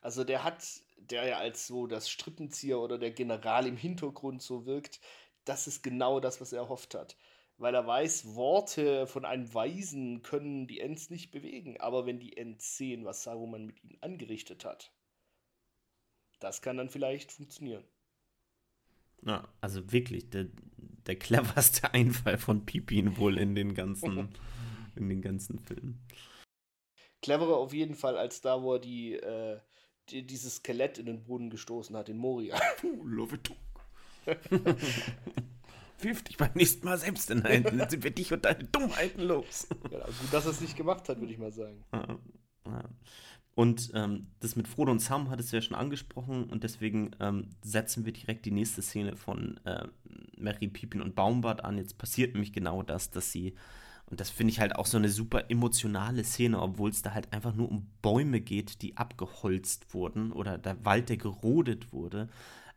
Also der hat, der ja als so das Strippenzieher oder der General im Hintergrund so wirkt, das ist genau das, was er erhofft hat. Weil er weiß, Worte von einem Weisen können die Ents nicht bewegen. Aber wenn die Ents sehen, was Saruman mit ihnen angerichtet hat, das kann dann vielleicht funktionieren. Ja, also wirklich der, der cleverste Einfall von Pippin wohl in den ganzen in den ganzen Filmen. Cleverer auf jeden Fall als da, wo er die, äh, die dieses Skelett in den Boden gestoßen hat, in Moria. Puh, love it. Wirf dich beim nächsten Mal selbst in Händen, dann sind wir dich und deine Dummheiten los. Ja, gut, dass er es nicht gemacht hat, würde ich mal sagen. Und ähm, das mit Frodo und Sam hattest du ja schon angesprochen und deswegen ähm, setzen wir direkt die nächste Szene von äh, Mary, Pippin und Baumbart an. Jetzt passiert nämlich genau das, dass sie und das finde ich halt auch so eine super emotionale Szene, obwohl es da halt einfach nur um Bäume geht, die abgeholzt wurden oder der Wald, der gerodet wurde.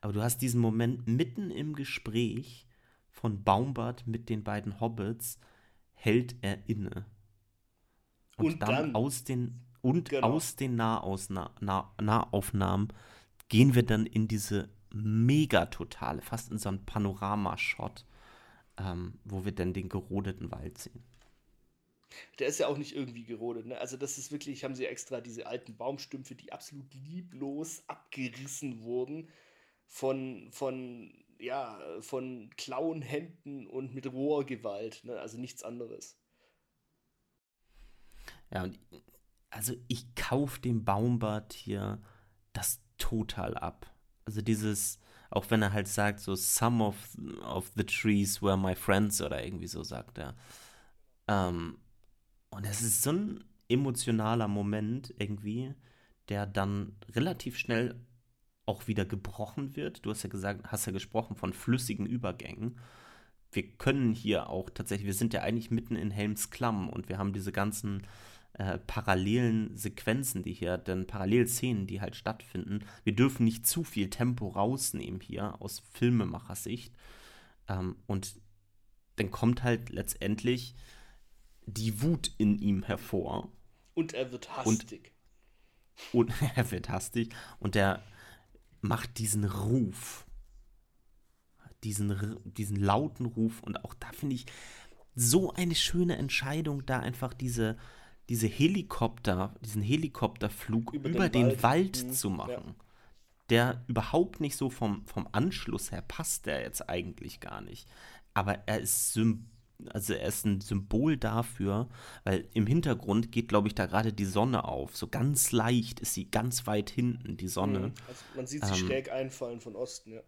Aber du hast diesen Moment mitten im Gespräch von Baumbart mit den beiden Hobbits, hält er inne. Und, und dann, dann, aus den und genau. aus den Nahausna nah Nahaufnahmen gehen wir dann in diese mega totale, fast in so einen Panoramashot, ähm, wo wir dann den gerodeten Wald sehen. Der ist ja auch nicht irgendwie gerodet. Ne? Also das ist wirklich, haben sie extra diese alten Baumstümpfe, die absolut lieblos abgerissen wurden von, von, ja, von Klauenhänden und mit roher Gewalt. Ne? Also nichts anderes. Ja, und also ich kaufe dem Baumbart hier das total ab. Also dieses, auch wenn er halt sagt, so some of, of the trees were my friends oder irgendwie so sagt er. Ähm, und es ist so ein emotionaler Moment irgendwie, der dann relativ schnell auch wieder gebrochen wird. Du hast ja gesagt, hast ja gesprochen von flüssigen Übergängen. Wir können hier auch tatsächlich, wir sind ja eigentlich mitten in Helms Klamm und wir haben diese ganzen äh, parallelen Sequenzen, die hier, denn Parallelszenen, die halt stattfinden. Wir dürfen nicht zu viel Tempo rausnehmen hier aus Filmemachersicht. Ähm, und dann kommt halt letztendlich die Wut in ihm hervor. Und er wird hastig. Und, und er wird hastig und er macht diesen Ruf. Diesen, diesen lauten Ruf. Und auch da finde ich so eine schöne Entscheidung, da einfach diese, diese Helikopter, diesen Helikopterflug über, über den, den, Wald, Wald mhm. zu machen. Ja. Der überhaupt nicht so vom, vom Anschluss her passt, der jetzt eigentlich gar nicht. Aber er ist symbolisch also er ist ein Symbol dafür, weil im Hintergrund geht, glaube ich, da gerade die Sonne auf. So ganz leicht ist sie ganz weit hinten, die Sonne. Mhm. Also man sieht sie ähm, schräg einfallen von Osten, ja.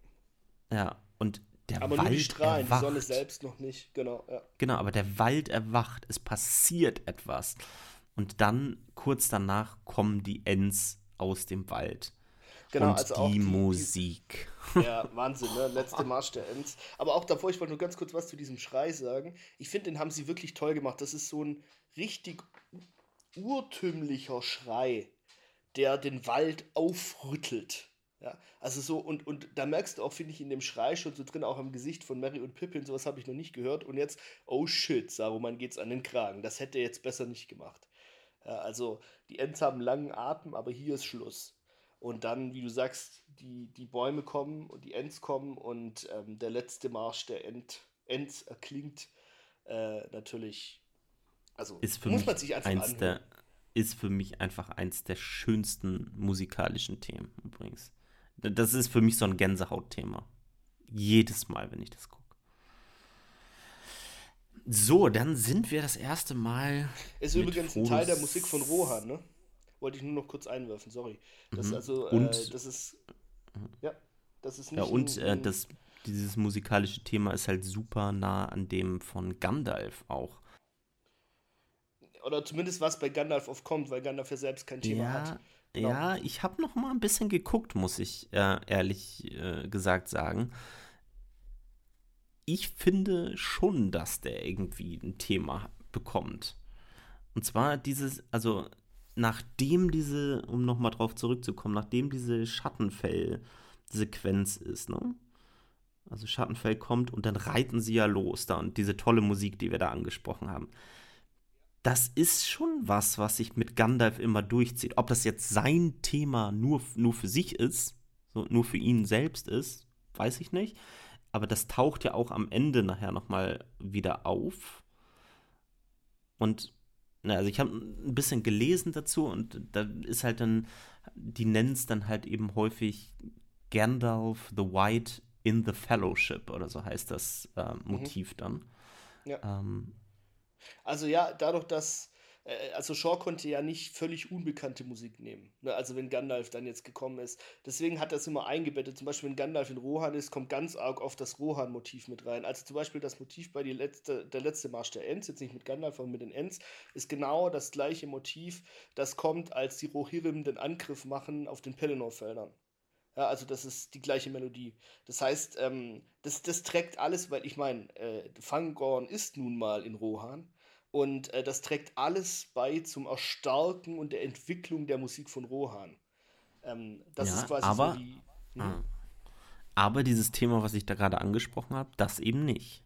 Ja, und der aber Wald nur die Strahlen, erwacht. die Sonne selbst noch nicht. Genau, ja. Genau, aber der Wald erwacht, es passiert etwas. Und dann, kurz danach, kommen die Ents aus dem Wald. Genau, und also die- die- Musik. Ja, Wahnsinn, ne? Letzte Marsch der Ents. Aber auch davor, ich wollte nur ganz kurz was zu diesem Schrei sagen. Ich finde, den haben sie wirklich toll gemacht. Das ist so ein richtig urtümlicher Schrei, der den Wald aufrüttelt. Ja, also so, und, und da merkst du auch, finde ich, in dem Schrei schon so drin, auch im Gesicht von Mary und Pippin, sowas habe ich noch nicht gehört. Und jetzt, oh shit, Saruman geht's an den Kragen. Das hätte er jetzt besser nicht gemacht. Ja, also, die Ents haben langen Atem, aber hier ist Schluss. Und dann, wie du sagst, die, die Bäume kommen und die Ents kommen und ähm, der letzte Marsch der Ent, Ents erklingt äh, natürlich. Also Ist für muss mich man sich einfach eins anhören. der ist für mich einfach eins der schönsten musikalischen Themen übrigens. Das ist für mich so ein Gänsehautthema. Jedes Mal, wenn ich das gucke. So, dann sind wir das erste Mal. Ist übrigens ein Teil der Musik von Rohan, ne? Wollte ich nur noch kurz einwerfen, sorry. Das Mhm. also, äh, Und- das ist. Ja, das ist nicht. Ja, und ein, äh, ein- das, dieses musikalische Thema ist halt super nah an dem von Gandalf auch. Oder zumindest was bei Gandalf oft kommt, weil Gandalf ja selbst kein Thema Ja, hat. Genau. ja, ich habe noch mal ein bisschen geguckt, muss ich äh, ehrlich äh, gesagt sagen. Ich finde schon, dass der irgendwie ein Thema bekommt. Und zwar dieses, also nachdem diese, um noch mal drauf zurückzukommen, nachdem diese Schattenfell-Sequenz ist, ne? Also Schattenfell kommt und dann reiten sie ja los da und diese tolle Musik, die wir da angesprochen haben das ist schon was, was sich mit Gandalf immer durchzieht. Ob das jetzt sein Thema nur, nur für sich ist, so nur für ihn selbst ist, weiß ich nicht. Aber das taucht ja auch am Ende nachher nochmal wieder auf. Und, na, also ich habe ein bisschen gelesen dazu und da ist halt dann, die nennen es dann halt eben häufig Gandalf the White in the Fellowship oder so heißt das äh, Motiv dann. Ja. Ähm, Also ja, dadurch, dass, also Shaw konnte ja nicht völlig unbekannte Musik nehmen. Ne? Also wenn Gandalf dann jetzt gekommen ist. Deswegen hat er es immer eingebettet. Zum Beispiel, wenn Gandalf in Rohan ist, kommt ganz arg auf das Rohan-Motiv mit rein. Also zum Beispiel das Motiv bei die letzte, der letzte Marsch der Ents, jetzt nicht mit Gandalf, aber mit den Ents, ist genau das gleiche Motiv, das kommt, als die Rohirrim den Angriff machen auf den Pelennor-Feldern. Ja, also das ist die gleiche Melodie. Das heißt, ähm, das, das trägt alles, weil ich meine, äh, Fangorn ist nun mal in Rohan und äh, das trägt alles bei zum Erstarken und der Entwicklung der Musik von Rohan. Ähm, das Ja, ist quasi aber- so die. Hm? Ah. Aber dieses Thema, was ich da gerade angesprochen habe, das eben nicht.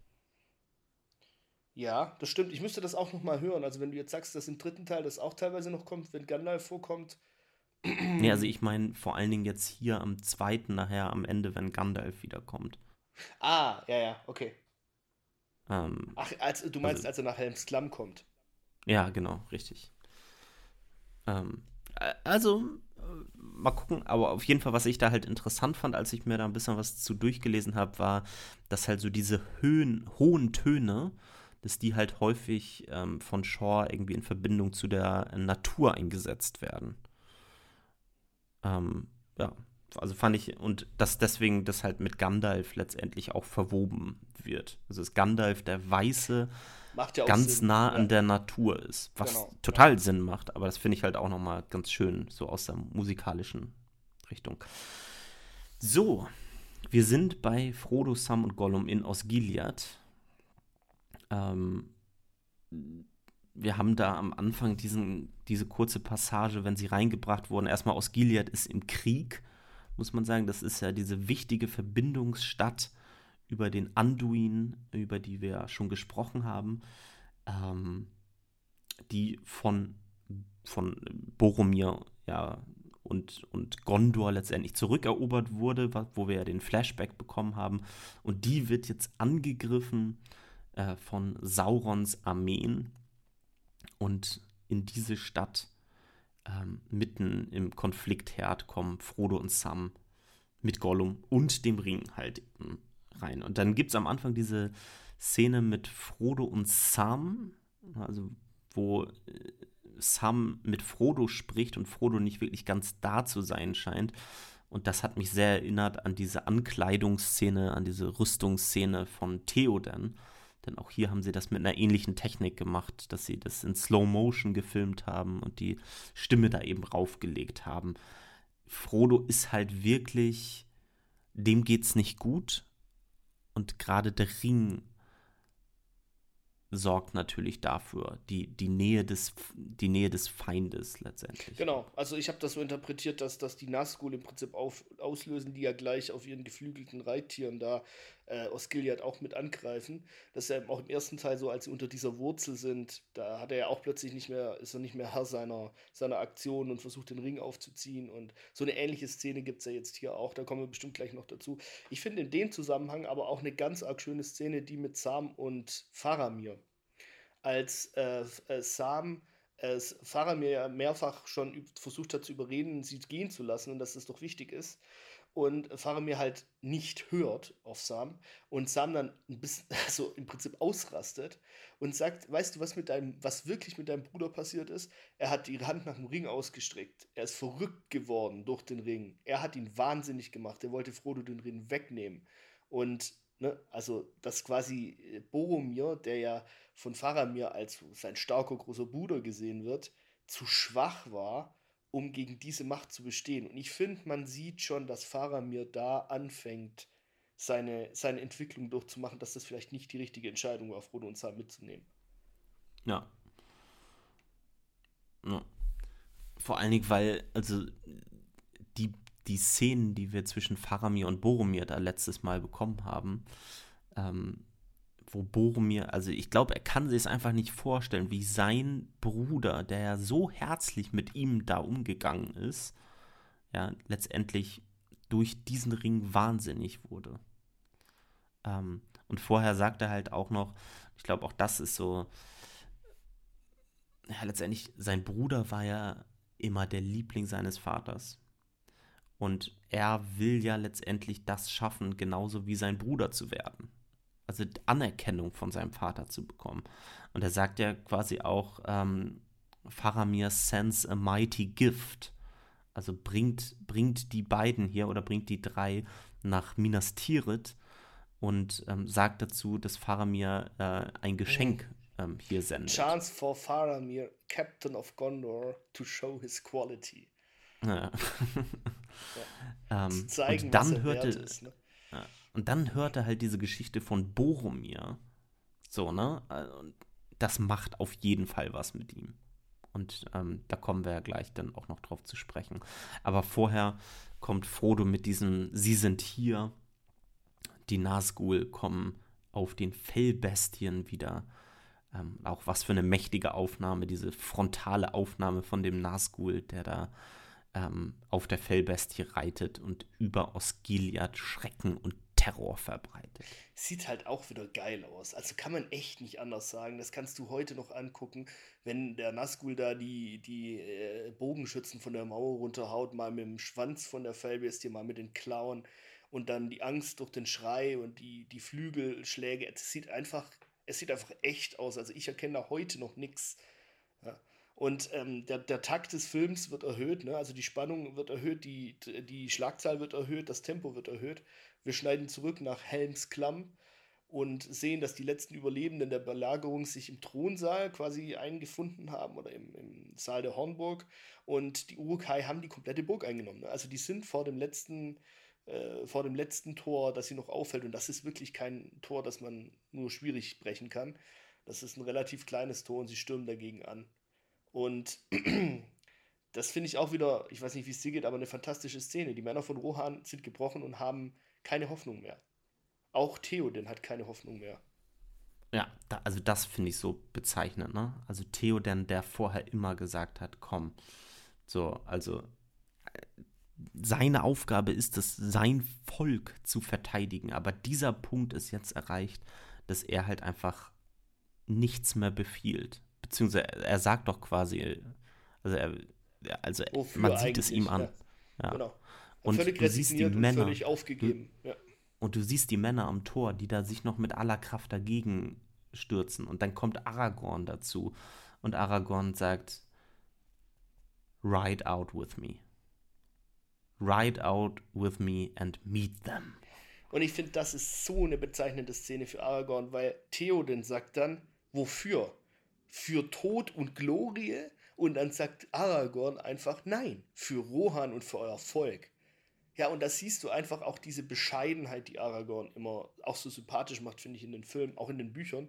Ja, das stimmt. Ich müsste das auch noch mal hören. Also wenn du jetzt sagst, dass im dritten Teil das auch teilweise noch kommt, wenn Gandalf vorkommt. Nee, also ich meine vor allen Dingen jetzt hier am zweiten nachher am Ende, wenn Gandalf wiederkommt. Ah, ja, ja, okay. Ähm, Ach, als, du meinst, Also- als er nach Helms Klamm kommt. ja, genau, richtig. Ähm, äh, also, äh, mal gucken, aber auf jeden Fall, was ich da halt interessant fand, als ich mir da ein bisschen was zu durchgelesen habe, war, dass halt so diese Höhen, hohen Töne, dass die halt häufig ähm, von Shaw irgendwie in Verbindung zu der Natur eingesetzt werden. Ähm, ja, also fand ich, und dass deswegen das halt mit Gandalf letztendlich auch verwoben wird. Also ist Gandalf der Weiße, ja ganz Sinn. nah ja. an der Natur ist, was Genau, total Sinn macht, aber das finde ich halt auch nochmal ganz schön, so aus der musikalischen Richtung. So, wir sind bei Frodo, Sam und Gollum in Osgiliath. Ähm, wir haben da am Anfang diesen, diese kurze Passage, wenn sie reingebracht wurden. Erstmal Osgiliath ist im Krieg, muss man sagen. Das ist ja diese wichtige Verbindungsstadt über den Anduin, über die wir ja schon gesprochen haben, ähm, die von, von Boromir ja, und, und Gondor letztendlich zurückerobert wurde, wo wir ja den Flashback bekommen haben. Und die wird jetzt angegriffen äh, von Saurons Armeen. Und in diese Stadt ähm, mitten im Konfliktherd kommen Frodo und Sam mit Gollum und dem Ring halt eben rein. Und dann gibt es am Anfang diese Szene mit Frodo und Sam, also wo äh, Sam mit Frodo spricht und Frodo nicht wirklich ganz da zu sein scheint. Und das hat mich sehr erinnert an diese Ankleidungsszene, an diese Rüstungsszene von Theoden. Denn auch hier haben sie das mit einer ähnlichen Technik gemacht, dass sie das in Slow Motion gefilmt haben und die Stimme da eben raufgelegt haben. Frodo ist halt wirklich, dem geht's nicht gut. Und gerade der Ring sorgt natürlich dafür, die, die, Nähe des, die Nähe des Feindes letztendlich. Genau, also ich habe das so interpretiert, dass, dass die Nazgul im Prinzip auf, auslösen, die ja gleich auf ihren geflügelten Reittieren da äh, Gilead auch mit angreifen. Das ist ja auch im ersten Teil so, als sie unter dieser Wurzel sind, da hat er ja auch plötzlich nicht mehr, ist er nicht mehr Herr seiner, seiner Aktion und versucht den Ring aufzuziehen. Und so eine ähnliche Szene gibt es ja jetzt hier auch, da kommen wir bestimmt gleich noch dazu. Ich finde in dem Zusammenhang aber auch eine ganz arg schöne Szene, die mit Sam und Faramir. Als äh, äh, Sam äh, Faramir ja mehrfach schon versucht hat zu überreden, sie gehen zu lassen und dass das doch wichtig ist und Faramir halt nicht hört auf Sam und Sam dann ein bisschen, also im Prinzip ausrastet und sagt, weißt du, was mit deinem, was wirklich mit deinem Bruder passiert ist? Er hat die Hand nach dem Ring ausgestreckt. Er ist verrückt geworden durch den Ring. Er hat ihn wahnsinnig gemacht. Er wollte Frodo den Ring wegnehmen. Und, ne, also, dass quasi äh, Boromir, der ja von Faramir als sein starker großer Bruder gesehen wird, zu schwach war um gegen diese Macht zu bestehen. Und ich finde, man sieht schon, dass Faramir da anfängt, seine, seine Entwicklung durchzumachen, dass das vielleicht nicht die richtige Entscheidung war, Frodo und Sam mitzunehmen. Ja. ja. Vor allen Dingen, weil, also, die, die Szenen, die wir zwischen Faramir und Boromir da letztes Mal bekommen haben, ähm, wo Boromir, also ich glaube, er kann sich es einfach nicht vorstellen, wie sein Bruder, der ja so herzlich mit ihm da umgegangen ist, ja, letztendlich durch diesen Ring wahnsinnig wurde. Ähm, und vorher sagt er halt auch noch, ich glaube, auch das ist so, ja, letztendlich, sein Bruder war ja immer der Liebling seines Vaters. Und er will ja letztendlich das schaffen, genauso wie sein Bruder zu werden also Anerkennung von seinem Vater zu bekommen. Und er sagt ja quasi auch, ähm, Faramir sends a mighty gift. Also bringt, bringt die beiden hier oder bringt die drei nach Minas Tirith und ähm, sagt dazu, dass Faramir äh, ein Geschenk ähm, hier sendet. Chance for Faramir, Captain of Gondor, to show his quality. Ja. ja. Ähm, zeigen, und dann hörte, ist, ne? ja. Und dann hört er halt diese Geschichte von Boromir. So, ne? Und das macht auf jeden Fall was mit ihm. Und ähm, da kommen wir ja gleich dann auch noch drauf zu sprechen. Aber vorher kommt Frodo mit diesem Sie sind hier. Die Nazgul kommen auf den Fellbestien wieder. Ähm, auch was für eine mächtige Aufnahme, diese frontale Aufnahme von dem Nazgul, der da ähm, auf der Fellbestie reitet und über Osgiliath Schrecken und Terror verbreitet. Sieht halt auch wieder geil aus. Also kann man echt nicht anders sagen. Das kannst du heute noch angucken, wenn der Nazgul da die, die äh, Bogenschützen von der Mauer runterhaut, mal mit dem Schwanz von der Fellbestie, mal mit den Klauen und dann die Angst durch den Schrei und die, die Flügelschläge. Es sieht einfach, es sieht einfach echt aus. Also ich erkenne da heute noch nichts. Ja. Und ähm, der, der Takt des Films wird erhöht, ne? also die Spannung wird erhöht, die, die Schlagzahl wird erhöht, das Tempo wird erhöht. Wir schneiden zurück nach Helms Klamm und sehen, dass die letzten Überlebenden der Belagerung sich im Thronsaal quasi eingefunden haben oder im, im Saal der Hornburg. Und die Urukai haben die komplette Burg eingenommen. Also die sind vor dem letzten, äh, vor dem letzten Tor, das sie noch auffällt. Und das ist wirklich kein Tor, das man nur schwierig brechen kann. Das ist ein relativ kleines Tor und sie stürmen dagegen an. Und das finde ich auch wieder, ich weiß nicht, wie es dir geht, aber eine fantastische Szene. Die Männer von Rohan sind gebrochen und haben keine Hoffnung mehr. Auch Theoden hat keine Hoffnung mehr. Ja, da, also das finde ich so bezeichnend, ne? Also Theoden, der vorher immer gesagt hat, komm, so, also äh, seine Aufgabe ist es, sein Volk zu verteidigen. Aber dieser Punkt ist jetzt erreicht, dass er halt einfach nichts mehr befiehlt. Beziehungsweise er sagt doch quasi, also er, also man sieht es ihm an. Ja. ja. Genau. Und völlig du siehst die Männer, völlig aufgegeben. Ja. Und du siehst die Männer am Tor, die da sich noch mit aller Kraft dagegen stürzen. Und dann kommt Aragorn dazu. Und Aragorn sagt, Ride out with me. ride out with me and meet them. Und ich finde, das ist so eine bezeichnende Szene für Aragorn, weil Theoden sagt dann, wofür? Für Tod und Glorie? Und dann sagt Aragorn einfach, nein, für Rohan und für euer Volk. Ja, und da siehst du einfach auch diese Bescheidenheit, die Aragorn immer auch so sympathisch macht, finde ich, in den Filmen, auch in den Büchern,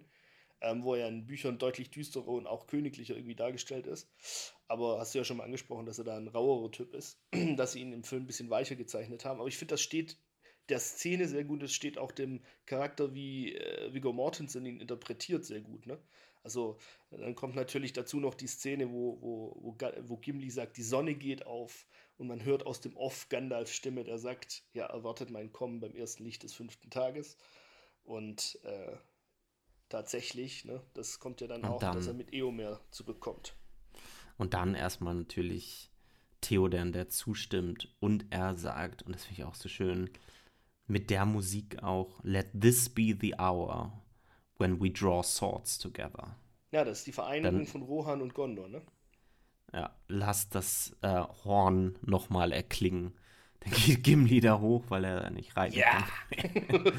ähm, wo er in Büchern deutlich düsterer und auch königlicher irgendwie dargestellt ist. Aber hast du ja schon mal angesprochen, dass er da ein rauerer Typ ist, dass sie ihn im Film ein bisschen weicher gezeichnet haben. Aber ich finde, das steht der Szene sehr gut, es steht auch dem Charakter, wie äh, Viggo Mortensen ihn interpretiert, sehr gut. Ne? Also dann kommt natürlich dazu noch die Szene, wo, wo, wo, wo Gimli sagt, die Sonne geht auf und man hört aus dem Off Gandalfs Stimme, der sagt, ja, erwartet mein Kommen beim ersten Licht des fünften Tages. Und äh, tatsächlich, ne, das kommt ja dann und auch, dann, dass er mit Eomer zurückkommt. Und dann erstmal natürlich Theoden, der zustimmt und er sagt, und das finde ich auch so schön, mit der Musik auch, let this be the hour when we draw swords together. Ja, das ist die Vereinigung dann, von Rohan und Gondor, ne? Ja, lass das äh, Horn nochmal erklingen. Dann geht Gimli da hoch, weil er nicht reiten ja. kann.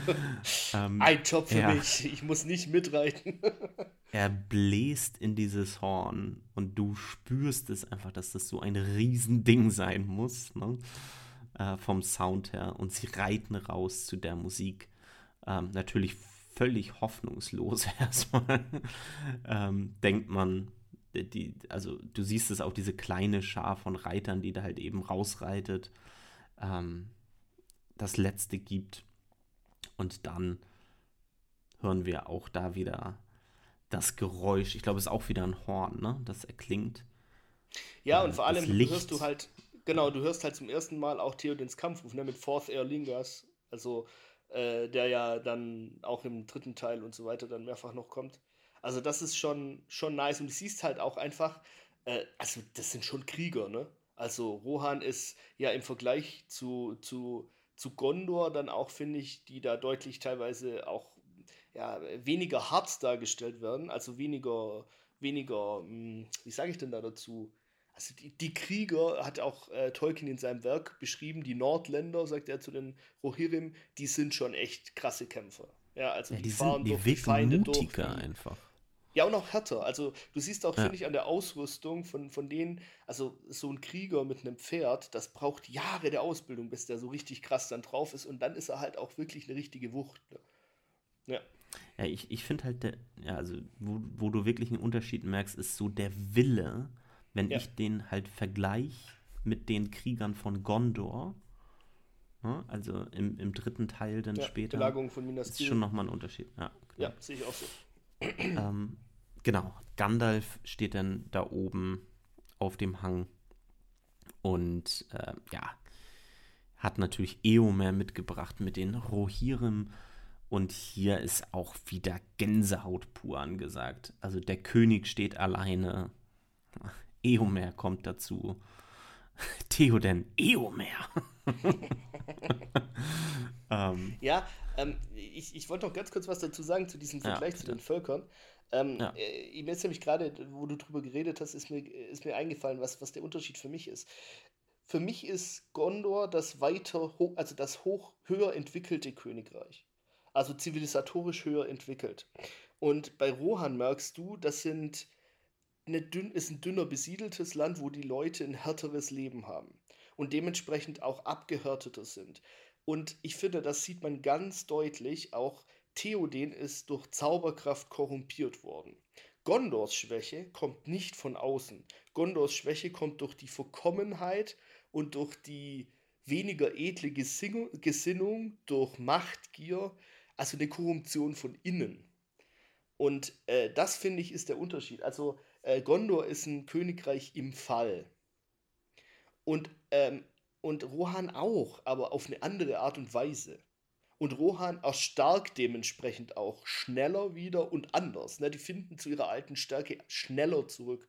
ähm, Ein Job für ja. mich, ich muss nicht mitreiten. er bläst in dieses Horn und du spürst es einfach, dass das so ein Riesending sein muss, ne? äh, vom Sound her. Und sie reiten raus zu der Musik. Ähm, natürlich völlig hoffnungslos erstmal, ähm, denkt man, die, also du siehst es auch, diese kleine Schar von Reitern, die da halt eben rausreitet, ähm, das letzte gibt. Und dann hören wir auch da wieder das Geräusch. Ich glaube, es ist auch wieder ein Horn, ne? Das erklingt. Ja, und vor allem hörst du halt, genau, du hörst halt zum ersten Mal auch Theodens Kampfruf, ne? Mit Fourth Air Lingers, also äh, der ja dann auch im dritten Teil und so weiter dann mehrfach noch kommt. Also das ist schon, schon nice. Und du siehst halt auch einfach, äh, also das sind schon Krieger, ne? Also Rohan ist ja im Vergleich zu, zu, zu Gondor dann auch, finde ich, die da deutlich teilweise auch ja, weniger hart dargestellt werden, also weniger, weniger, hm, wie sage ich denn da dazu? Also die, die Krieger hat auch äh, Tolkien in seinem Werk beschrieben, die Nordländer, sagt er zu den Rohirrim, die sind schon echt krasse Kämpfer. Ja, also ja, die, die fahren sind, die durch die Feinde durch. einfach. Ja, auch härter. Also du siehst auch, ja. finde ich, an der Ausrüstung von, von denen, also so ein Krieger mit einem Pferd, das braucht Jahre der Ausbildung, bis der so richtig krass dann drauf ist. Und dann ist er halt auch wirklich eine richtige Wucht. Ne? Ja. Ja, ich, ich finde halt, der, ja, also wo, wo du wirklich einen Unterschied merkst, ist so der Wille, wenn ja. ich den halt vergleiche mit den Kriegern von Gondor, ne, also im, im dritten Teil dann ja, später, Belagerung von Minas ist schon nochmal ein Unterschied. Ja, genau. ja sehe ich auch so. ähm, genau, Gandalf steht dann da oben auf dem Hang und äh, ja, hat natürlich Eomer mitgebracht mit den Rohirrim und hier ist auch wieder Gänsehaut pur angesagt. Also der König steht alleine, Eomer kommt dazu. Theoden, Eomer. ähm, ja, ähm, ich, ich wollte noch ganz kurz was dazu sagen zu diesem Vergleich ja, zu den Völkern. Ähm, ja. äh, mir ist nämlich gerade, wo du drüber geredet hast, ist mir, ist mir eingefallen, was, was der Unterschied für mich ist. Für mich ist Gondor das weiter, also das hoch, höher entwickelte Königreich. Also zivilisatorisch höher entwickelt. Und bei Rohan merkst du, das sind eine dünn, ist ein dünner besiedeltes Land, wo die Leute ein härteres Leben haben und dementsprechend auch abgehärteter sind. Und ich finde, das sieht man ganz deutlich. Auch Theoden ist durch Zauberkraft korrumpiert worden. Gondors Schwäche kommt nicht von außen. Gondors Schwäche kommt durch die Verkommenheit und durch die weniger edle Gesinnung, durch Machtgier, also eine Korruption von innen. Und äh, das finde ich ist der Unterschied. Also äh, Gondor ist ein Königreich im Fall. Und ähm, und Rohan auch, aber auf eine andere Art und Weise. Und Rohan erstarkt dementsprechend auch schneller wieder und anders. Ne? Die finden zu ihrer alten Stärke schneller zurück.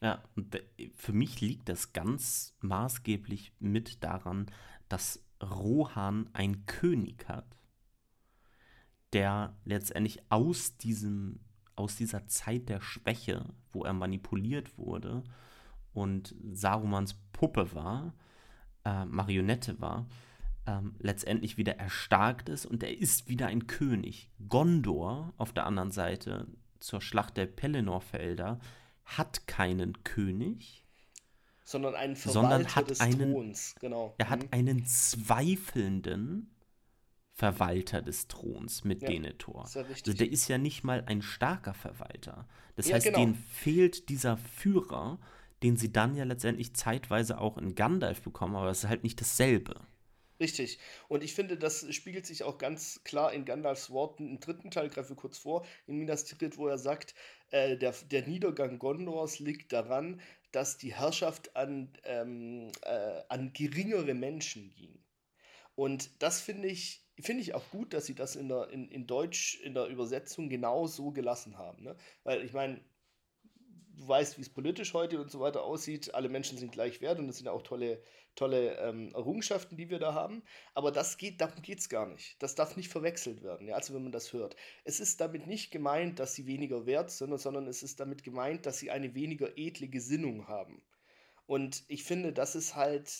Ja, und für mich liegt das ganz maßgeblich mit daran, dass Rohan einen König hat, der letztendlich aus diesem, aus dieser Zeit der Schwäche, wo er manipuliert wurde und Sarumans Puppe war, äh, Marionette war, ähm, letztendlich wieder erstarkt ist und er ist wieder ein König. Gondor auf der anderen Seite zur Schlacht der Pelennor-Felder hat keinen König, sondern einen Verwalter sondern hat des einen, Throns. Genau. Er hat mhm. einen zweifelnden Verwalter des Throns mit ja, Denethor. Ja also der ist ja nicht mal ein starker Verwalter. Das ja, heißt, genau. denen fehlt dieser Führer, den sie dann ja letztendlich zeitweise auch in Gandalf bekommen, aber das ist halt nicht dasselbe. Richtig. Und ich finde, das spiegelt sich auch ganz klar in Gandalfs Worten im dritten Teil, greife kurz vor, in Minas Tirith, wo er sagt, äh, der, der Niedergang Gondors liegt daran, dass die Herrschaft an, ähm, äh, an geringere Menschen ging. Und das finde ich, finde ich auch gut, dass sie das in, der, in, in Deutsch, in der Übersetzung genau so gelassen haben. Ne? Weil ich meine, du weißt, wie es politisch heute und so weiter aussieht. Alle Menschen sind gleich wert und es sind auch tolle, tolle ähm, Errungenschaften, die wir da haben. Aber das geht, darum geht es gar nicht. Das darf nicht verwechselt werden, ja, also wenn man das hört. Es ist damit nicht gemeint, dass sie weniger wert sind, sondern es ist damit gemeint, dass sie eine weniger edle Gesinnung haben. Und ich finde, das ist halt,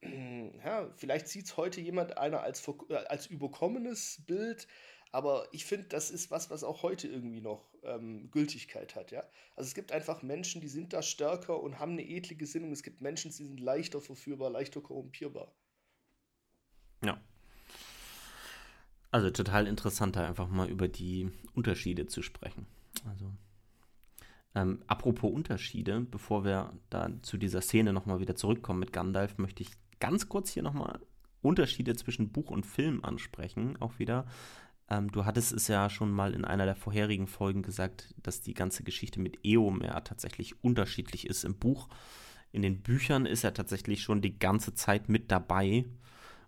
ja, vielleicht sieht es heute jemand einer als, äh, als überkommenes Bild, aber ich finde, das ist was, was auch heute irgendwie noch ähm, Gültigkeit hat, ja. Also es gibt einfach Menschen, die sind da stärker und haben eine edle Gesinnung. Es gibt Menschen, die sind leichter verführbar, leichter korrumpierbar. Ja. Also total interessant, da einfach mal über die Unterschiede zu sprechen. Also ähm, apropos Unterschiede, bevor wir da zu dieser Szene nochmal wieder zurückkommen mit Gandalf, möchte ich ganz kurz hier nochmal Unterschiede zwischen Buch und Film ansprechen, auch wieder. Ähm, du hattest es ja schon mal in einer der vorherigen Folgen gesagt, dass die ganze Geschichte mit Eomer tatsächlich unterschiedlich ist im Buch. In den Büchern ist er tatsächlich schon die ganze Zeit mit dabei.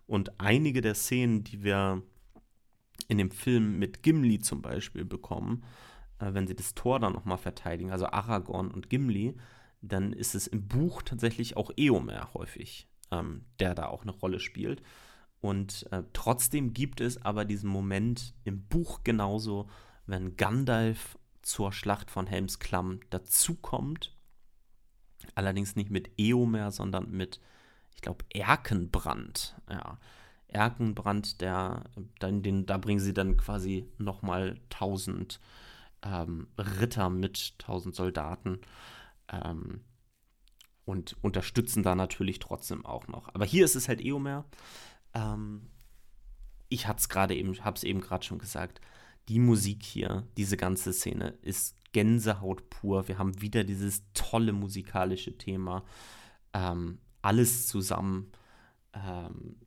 Und einige der Szenen, die wir in dem Film mit Gimli zum Beispiel bekommen, äh, wenn sie das Tor dann nochmal verteidigen, also Aragorn und Gimli, dann ist es im Buch tatsächlich auch Eomer häufig, ähm, der da auch eine Rolle spielt. Und äh, trotzdem gibt es aber diesen Moment im Buch genauso, wenn Gandalf zur Schlacht von Helms Klamm dazukommt. Allerdings nicht mit Eomer, sondern mit, ich glaube, Erkenbrand. Ja. Erkenbrand, der, dann, den, da bringen sie dann quasi nochmal 1000 ähm, Ritter mit, 1000 Soldaten. Ähm, und unterstützen da natürlich trotzdem auch noch. Aber hier ist es halt Eomer. Ähm, ich hatte es gerade eben, habe es eben gerade schon gesagt. Die Musik hier, diese ganze Szene ist Gänsehaut pur. Wir haben wieder dieses tolle musikalische Thema. Ähm, alles zusammen. Ähm,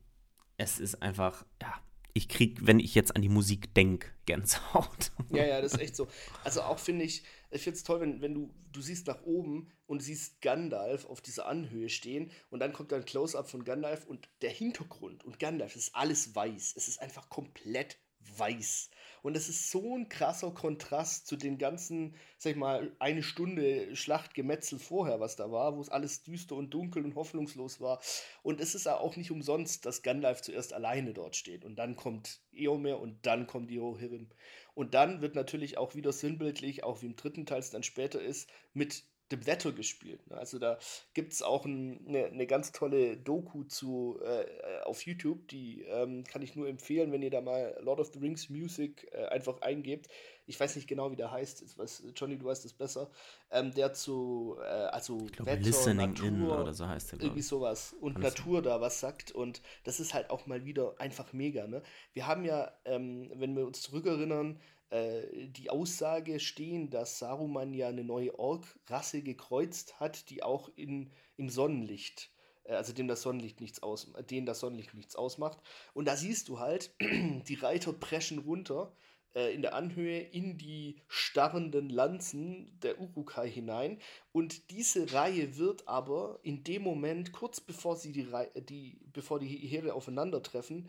es ist einfach, ja, ich krieg, wenn ich jetzt an die Musik denke, Gänsehaut. Ja, ja, das ist echt so. Also auch finde ich, ich finde es toll, wenn, wenn du, du siehst nach oben und siehst Gandalf auf dieser Anhöhe stehen und dann kommt ein Close-up von Gandalf und der Hintergrund und Gandalf ist alles weiß. Es ist einfach komplett weiß. Und es ist so ein krasser Kontrast zu den ganzen, sag ich mal, eine Stunde Schlachtgemetzel vorher, was da war, wo es alles düster und dunkel und hoffnungslos war. Und es ist auch nicht umsonst, dass Gandalf zuerst alleine dort steht. Und dann kommt Eomer und dann kommt Eohirim. Und dann wird natürlich auch wieder sinnbildlich, auch wie im dritten Teil es dann später ist, mit dem Wetter gespielt. Ne? Also da gibt es auch ein, eine, eine, ganz tolle Doku zu äh, äh, auf YouTube, die ähm, kann ich nur empfehlen, wenn ihr da mal Lord of the Rings Music äh, einfach eingebt. Ich weiß nicht genau, wie der heißt. Was, Johnny, du weißt es besser. Ähm, der zu, äh, also ich glaube, Wetter, Listening Natur, in oder so heißt der. Irgendwie sowas. Und Alles Natur da was sagt. Und das ist halt auch mal wieder einfach mega. Ne? Wir haben ja, ähm, wenn wir uns zurückerinnern, äh, die Aussage stehen, dass Saruman ja eine neue Ork-Rasse gekreuzt hat, die auch in, im Sonnenlicht, äh, also dem das Sonnenlicht nichts aus, denen das Sonnenlicht nichts ausmacht. Und da siehst du halt, die Reiter preschen runter äh, in der Anhöhe in die starrenden Lanzen der Urukai hinein. Und diese Reihe wird aber in dem Moment, kurz bevor sie die, die, bevor die Heere aufeinandertreffen,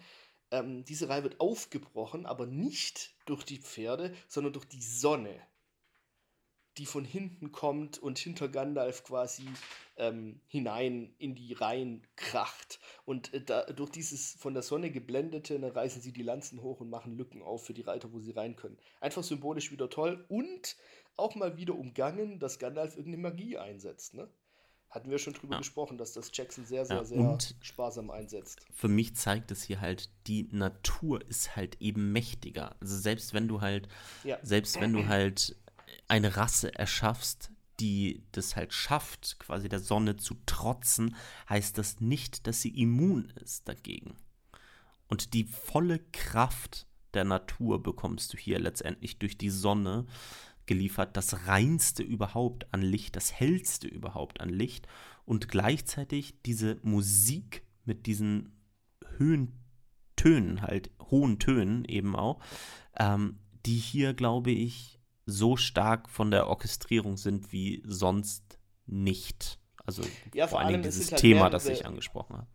ähm, diese Reihe wird aufgebrochen, aber nicht durch die Pferde, sondern durch die Sonne, die von hinten kommt und hinter Gandalf quasi ähm, hinein in die Reihen kracht. Und äh, da, durch dieses von der Sonne geblendete, dann reißen sie die Lanzen hoch und machen Lücken auf für die Reiter, wo sie rein können. Einfach symbolisch wieder toll und auch mal wieder umgangen, dass Gandalf irgendeine Magie einsetzt. Ne? Hatten wir schon drüber ja. gesprochen, dass das Jackson sehr, sehr, ja, sehr sparsam einsetzt. Für mich zeigt es hier halt, die Natur ist halt eben mächtiger. Also selbst wenn du halt, ja. selbst wenn du halt eine Rasse erschaffst, die das halt schafft, quasi der Sonne zu trotzen, heißt das nicht, dass sie immun ist dagegen. Und die volle Kraft der Natur bekommst du hier letztendlich durch die Sonne geliefert, das reinste überhaupt an Licht, das hellste überhaupt an Licht und gleichzeitig diese Musik mit diesen Höhentönen, halt hohen Tönen eben auch, ähm, die hier, glaube ich, so stark von der Orchestrierung sind wie sonst nicht. Also ja, vor, vor allen Dingen dieses halt Thema, mehrere, das ich angesprochen habe.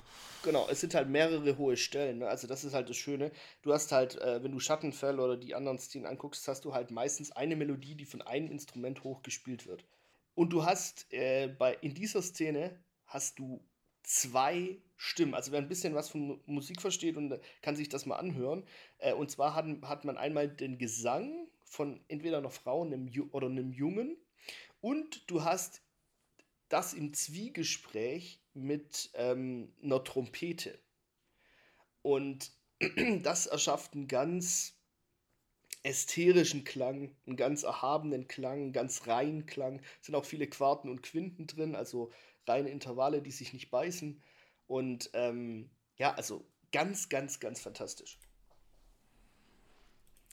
Genau, es sind halt mehrere hohe Stellen. Ne? Also das ist halt das Schöne. Du hast halt, äh, wenn du Schattenfell oder die anderen Szenen anguckst, hast du halt meistens eine Melodie, die von einem Instrument hochgespielt wird. Und du hast äh, bei, in dieser Szene hast du zwei Stimmen. Also wer ein bisschen was von Musik versteht und kann sich das mal anhören. Äh, und zwar hat, hat man einmal den Gesang von entweder einer Frau einem oder einem Jungen und du hast das im Zwiegespräch mit ähm, einer Trompete. Und das erschafft einen ganz ästherischen Klang, einen ganz erhabenen Klang, einen ganz reinen Klang. Es sind auch viele Quarten und Quinten drin, also reine Intervalle, die sich nicht beißen. Und ähm, ja, also ganz, ganz, ganz fantastisch.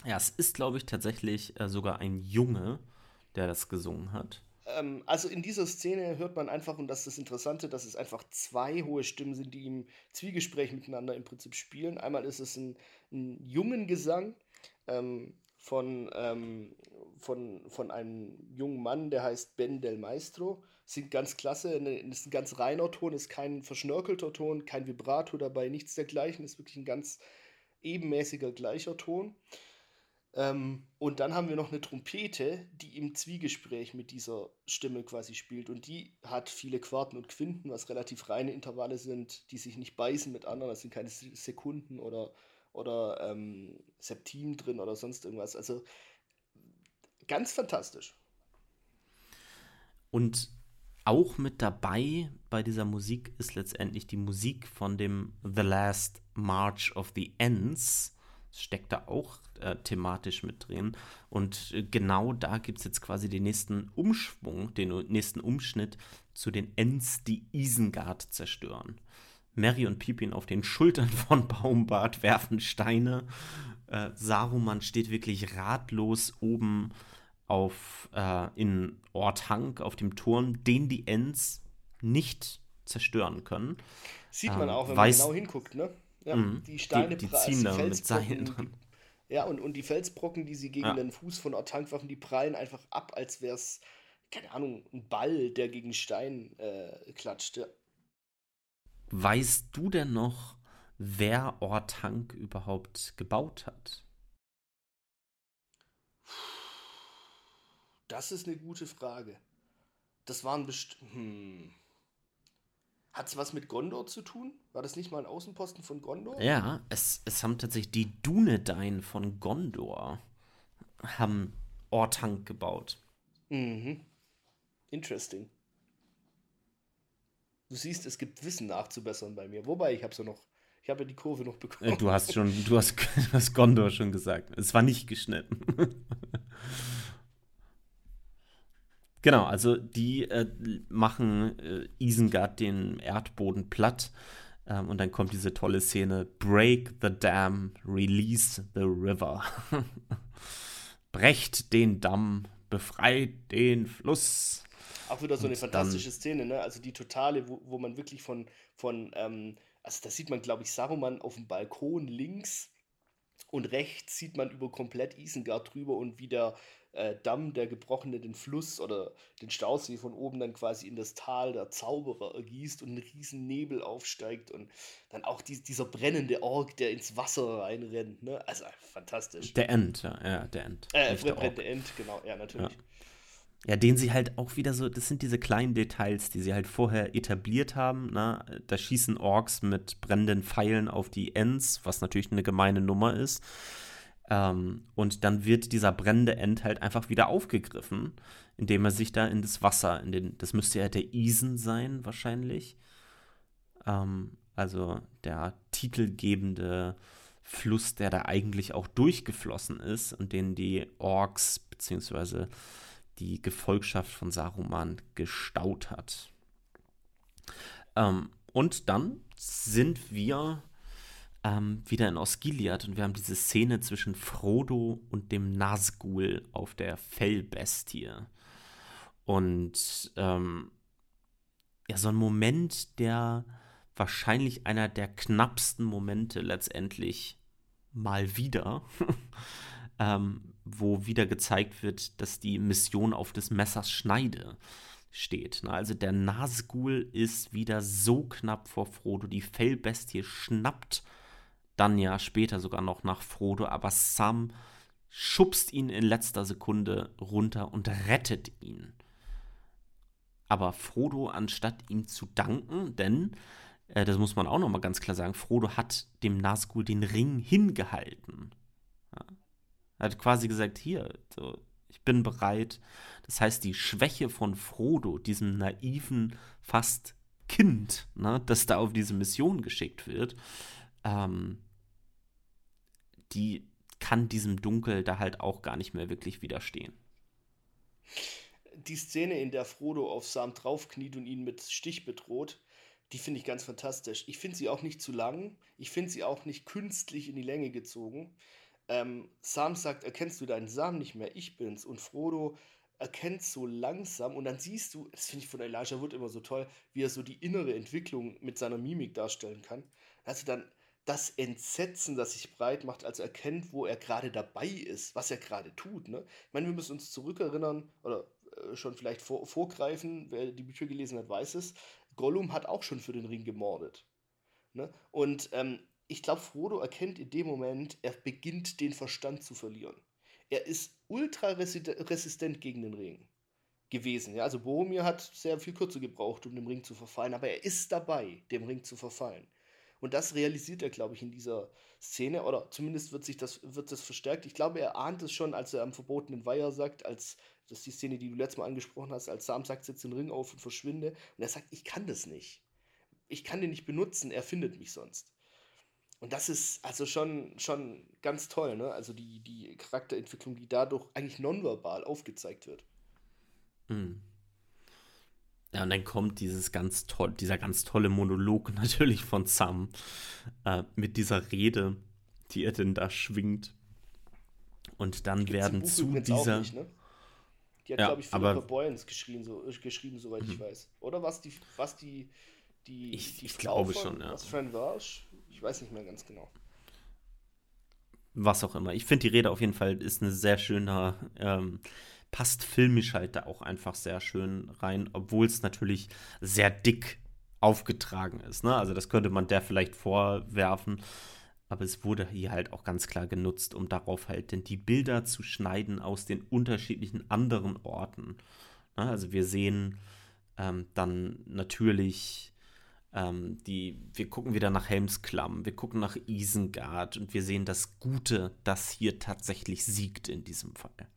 Ja, es ist, glaube ich, tatsächlich äh, sogar ein Junge, der das gesungen hat. Ähm, also in dieser Szene hört man einfach, und das ist das Interessante, dass es einfach zwei hohe Stimmen sind, die im Zwiegespräch miteinander im Prinzip spielen. Einmal ist es ein, ein jungen Gesang ähm, von, ähm, von, von einem jungen Mann, der heißt Ben Del Maestro. Singt ganz klasse, ne, ist ein ganz reiner Ton, ist kein verschnörkelter Ton, kein Vibrato dabei, nichts dergleichen, ist wirklich ein ganz ebenmäßiger gleicher Ton. Ähm, und dann haben wir noch eine Trompete, die im Zwiegespräch mit dieser Stimme quasi spielt. Und die hat viele Quarten und Quinten, was relativ reine Intervalle sind, die sich nicht beißen mit anderen. Das sind keine Sekunden oder, oder ähm, Septim drin oder sonst irgendwas. Also ganz fantastisch. Und auch mit dabei bei dieser Musik ist letztendlich die Musik von dem The Last March of the Ends steckt da auch äh, thematisch mit drin. Und äh, genau da gibt es jetzt quasi den nächsten Umschwung, den nächsten Umschnitt zu den Ents, die Isengard zerstören. Mary und Pippin auf den Schultern von Baumbart werfen Steine. Äh, Saruman steht wirklich ratlos oben auf äh, in Orthanc auf dem Turm, den die Ents nicht zerstören können. Sieht man ähm, auch, wenn man genau hinguckt, ne? Ja, mhm. Die Steine die, die ziehen da mit Seilen dran. Ja, und, und die Felsbrocken, die sie gegen ja. den Fuß von Ortank werfen, die prallen einfach ab, als wäre es, keine Ahnung, ein Ball, der gegen Stein äh, klatscht. Ja. Weißt du denn noch, wer Ortank überhaupt gebaut hat? Das ist eine gute Frage. Das waren bestimmt. Hm. Hat es was mit Gondor zu tun? War das nicht mal ein Außenposten von Gondor? Ja, es, es haben tatsächlich die Dunedain von Gondor haben Ortank gebaut. Mhm. Interesting. Du siehst, es gibt Wissen nachzubessern bei mir. Wobei, ich habe so noch, ich habe ja die Kurve noch bekommen. Du hast schon, du hast, du hast Gondor schon gesagt. Es war nicht geschnitten. Genau, also die äh, machen äh, Isengard den Erdboden platt. Ähm, und dann kommt diese tolle Szene: Break the dam, release the river. Brecht den Damm, befreit den Fluss. Auch wieder so eine und fantastische Szene, ne? Also die totale, wo, wo man wirklich von, von ähm, also da sieht man, glaube ich, Saruman auf dem Balkon links und rechts sieht man über komplett Isengard drüber und wie der äh, Damm, der Gebrochene, den Fluss oder den Stausee von oben dann quasi in das Tal der Zauberer ergießt und ein riesen Nebel aufsteigt und dann auch die, dieser brennende Ork, der ins Wasser reinrennt. Ne? Also fantastisch. Der End, ja, ja der End. Äh, der brennende End, genau, ja, natürlich. Ja. Ja, den sie halt auch wieder so, das sind diese kleinen Details, die sie halt vorher etabliert haben. Na? Ne? Da schießen Orks mit brennenden Pfeilen auf die Ends, was natürlich eine gemeine Nummer ist. Ähm, und dann wird dieser brennende End halt einfach wieder aufgegriffen, indem er sich da in das Wasser, in den, das müsste ja der Isen sein, wahrscheinlich. Ähm, also der titelgebende Fluss, der da eigentlich auch durchgeflossen ist und den die Orks bzw. die Gefolgschaft von Saruman gestaut hat. Ähm, und dann sind wir ähm, wieder in Osgiliath und wir haben diese Szene zwischen Frodo und dem Nazgul auf der Fellbestie. Und ähm, ja, so ein Moment, der wahrscheinlich einer der knappsten Momente letztendlich mal wieder, ähm, wo wieder gezeigt wird, dass die Mission auf des Messers Schneide steht. Ne? Also der Nazgul ist wieder so knapp vor Frodo, die Fellbestie schnappt dann ja später sogar noch nach Frodo, aber Sam schubst ihn in letzter Sekunde runter und rettet ihn. Aber Frodo, anstatt ihm zu danken, denn äh, das muss man auch noch mal ganz klar sagen, Frodo hat dem Nazgul den Ring hingehalten. Ja. Er hat quasi gesagt, hier, so, ich bin bereit. Das heißt, die Schwäche von Frodo, diesem naiven, fast Kind, ne, das da auf diese Mission geschickt wird, ähm, die kann diesem Dunkel da halt auch gar nicht mehr wirklich widerstehen. Die Szene, in der Frodo auf Sam draufkniet und ihn mit Stich bedroht, die finde ich ganz fantastisch. Ich finde sie auch nicht zu lang. Ich finde sie auch nicht künstlich in die Länge gezogen. Ähm, Sam sagt, erkennst du deinen Sam nicht mehr? Ich bin's. Und Frodo erkennt so langsam und dann siehst du, das finde ich von Elijah Wood immer so toll, wie er so die innere Entwicklung mit seiner Mimik darstellen kann. Also dann das Entsetzen, das sich breit macht, als er erkennt, wo er gerade dabei ist, was er gerade tut. Ne? Ich meine, wir müssen uns zurückerinnern oder äh, schon vielleicht vor, vorgreifen, wer die Bücher gelesen hat, weiß es. Gollum hat auch schon für den Ring gemordet. Ne? Und ähm, ich glaube, Frodo erkennt in dem Moment, er beginnt den Verstand zu verlieren. Er ist ultra resistent gegen den Ring gewesen. Ja? Also Boromir hat sehr viel kürzer gebraucht, um dem Ring zu verfallen, aber er ist dabei, dem Ring zu verfallen. Und das realisiert er, glaube ich, in dieser Szene, oder zumindest wird sich das, wird das verstärkt. Ich glaube, er ahnt es schon, als er am verbotenen Weiher sagt, als das ist die Szene, die du letztes Mal angesprochen hast, als Sam sagt, setz den Ring auf und verschwinde. Und er sagt, ich kann das nicht. Ich kann den nicht benutzen, er findet mich sonst. Und das ist also schon, schon ganz toll, ne? Also die, die Charakterentwicklung, die dadurch eigentlich nonverbal aufgezeigt wird. Mhm. Ja, und dann kommt dieses ganz toll, dieser ganz tolle Monolog natürlich von Sam äh, mit dieser Rede, die er denn da schwingt. Und dann Gibt's werden zu dieser. Nicht, ne? Die hat, ja, glaube ich, Philippa Boyens geschrieben, so, äh, geschrieben, soweit ich mhm. weiß. Oder was die, was die, die, ich, die ich glaube von, schon, ja. Was Fran Warsch? Ich weiß nicht mehr ganz genau. Was auch immer. Ich finde die Rede auf jeden Fall ist eine sehr schöner ähm, passt filmisch halt da auch einfach sehr schön rein, obwohl es natürlich sehr dick aufgetragen ist. Ne? Also das könnte man der vielleicht vorwerfen. Aber es wurde hier halt auch ganz klar genutzt, um darauf halt denn die Bilder zu schneiden aus den unterschiedlichen anderen Orten. Ne? Also wir sehen ähm, dann natürlich ähm, die, wir gucken wieder nach Helmsklamm, wir gucken nach Isengard und wir sehen das Gute, das hier tatsächlich siegt in diesem Fall.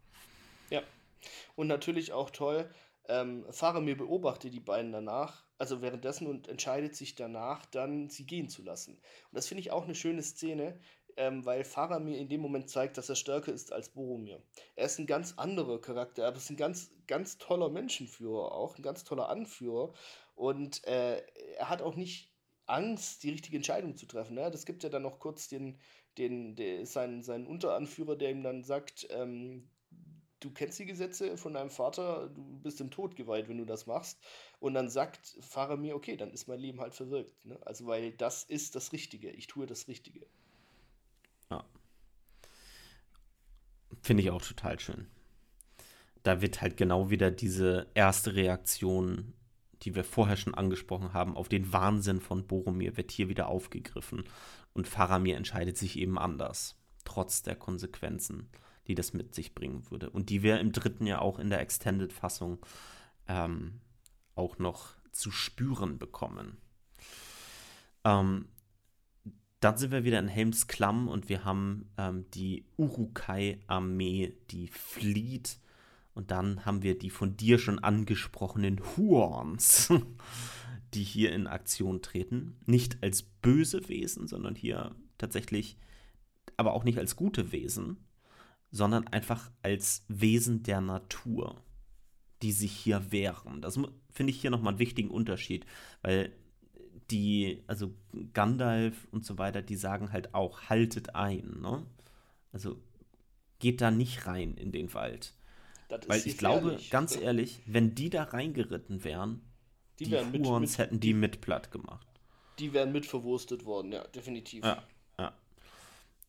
Und natürlich auch toll, ähm, Faramir beobachtet die beiden danach, also währenddessen und entscheidet sich danach, dann sie gehen zu lassen. Und das finde ich auch eine schöne Szene, ähm, weil Faramir in dem Moment zeigt, dass er stärker ist als Boromir. Er ist ein ganz anderer Charakter, aber ist ein ganz, ganz toller Menschenführer auch, ein ganz toller Anführer. Und äh, er hat auch nicht Angst, die richtige Entscheidung zu treffen. Ne? Das gibt ja dann noch kurz den, den, den, seinen, seinen Unteranführer, der ihm dann sagt, ähm, du kennst die Gesetze von deinem Vater, du bist im Tod geweiht, wenn du das machst. Und dann sagt Fahrer mir, okay, dann ist mein Leben halt verwirkt. Ne? Also, weil das ist das Richtige. Ich tue das Richtige. Ja. Finde ich auch total schön. Da wird halt genau wieder diese erste Reaktion, die wir vorher schon angesprochen haben, auf den Wahnsinn von Boromir, wird hier wieder aufgegriffen. Und Faramir entscheidet sich eben anders, trotz der Konsequenzen die das mit sich bringen würde. Und die wir im dritten ja auch in der Extended-Fassung ähm, auch noch zu spüren bekommen. Ähm, dann sind wir wieder in Helms Klamm und wir haben ähm, die Urukai-Armee, die flieht Und dann haben wir die von dir schon angesprochenen Huons, die hier in Aktion treten. Nicht als böse Wesen, sondern hier tatsächlich, aber auch nicht als gute Wesen, sondern einfach als Wesen der Natur, die sich hier wehren. Das finde ich hier nochmal einen wichtigen Unterschied, weil die, also Gandalf und so weiter, die sagen halt auch, haltet ein, ne? Also geht da nicht rein in den Wald. Weil ich glaube, ganz ehrlich, wenn die da reingeritten wären, die, die Huons hätten die mit platt gemacht. Die wären mit verwurstet worden, ja, definitiv. Ja.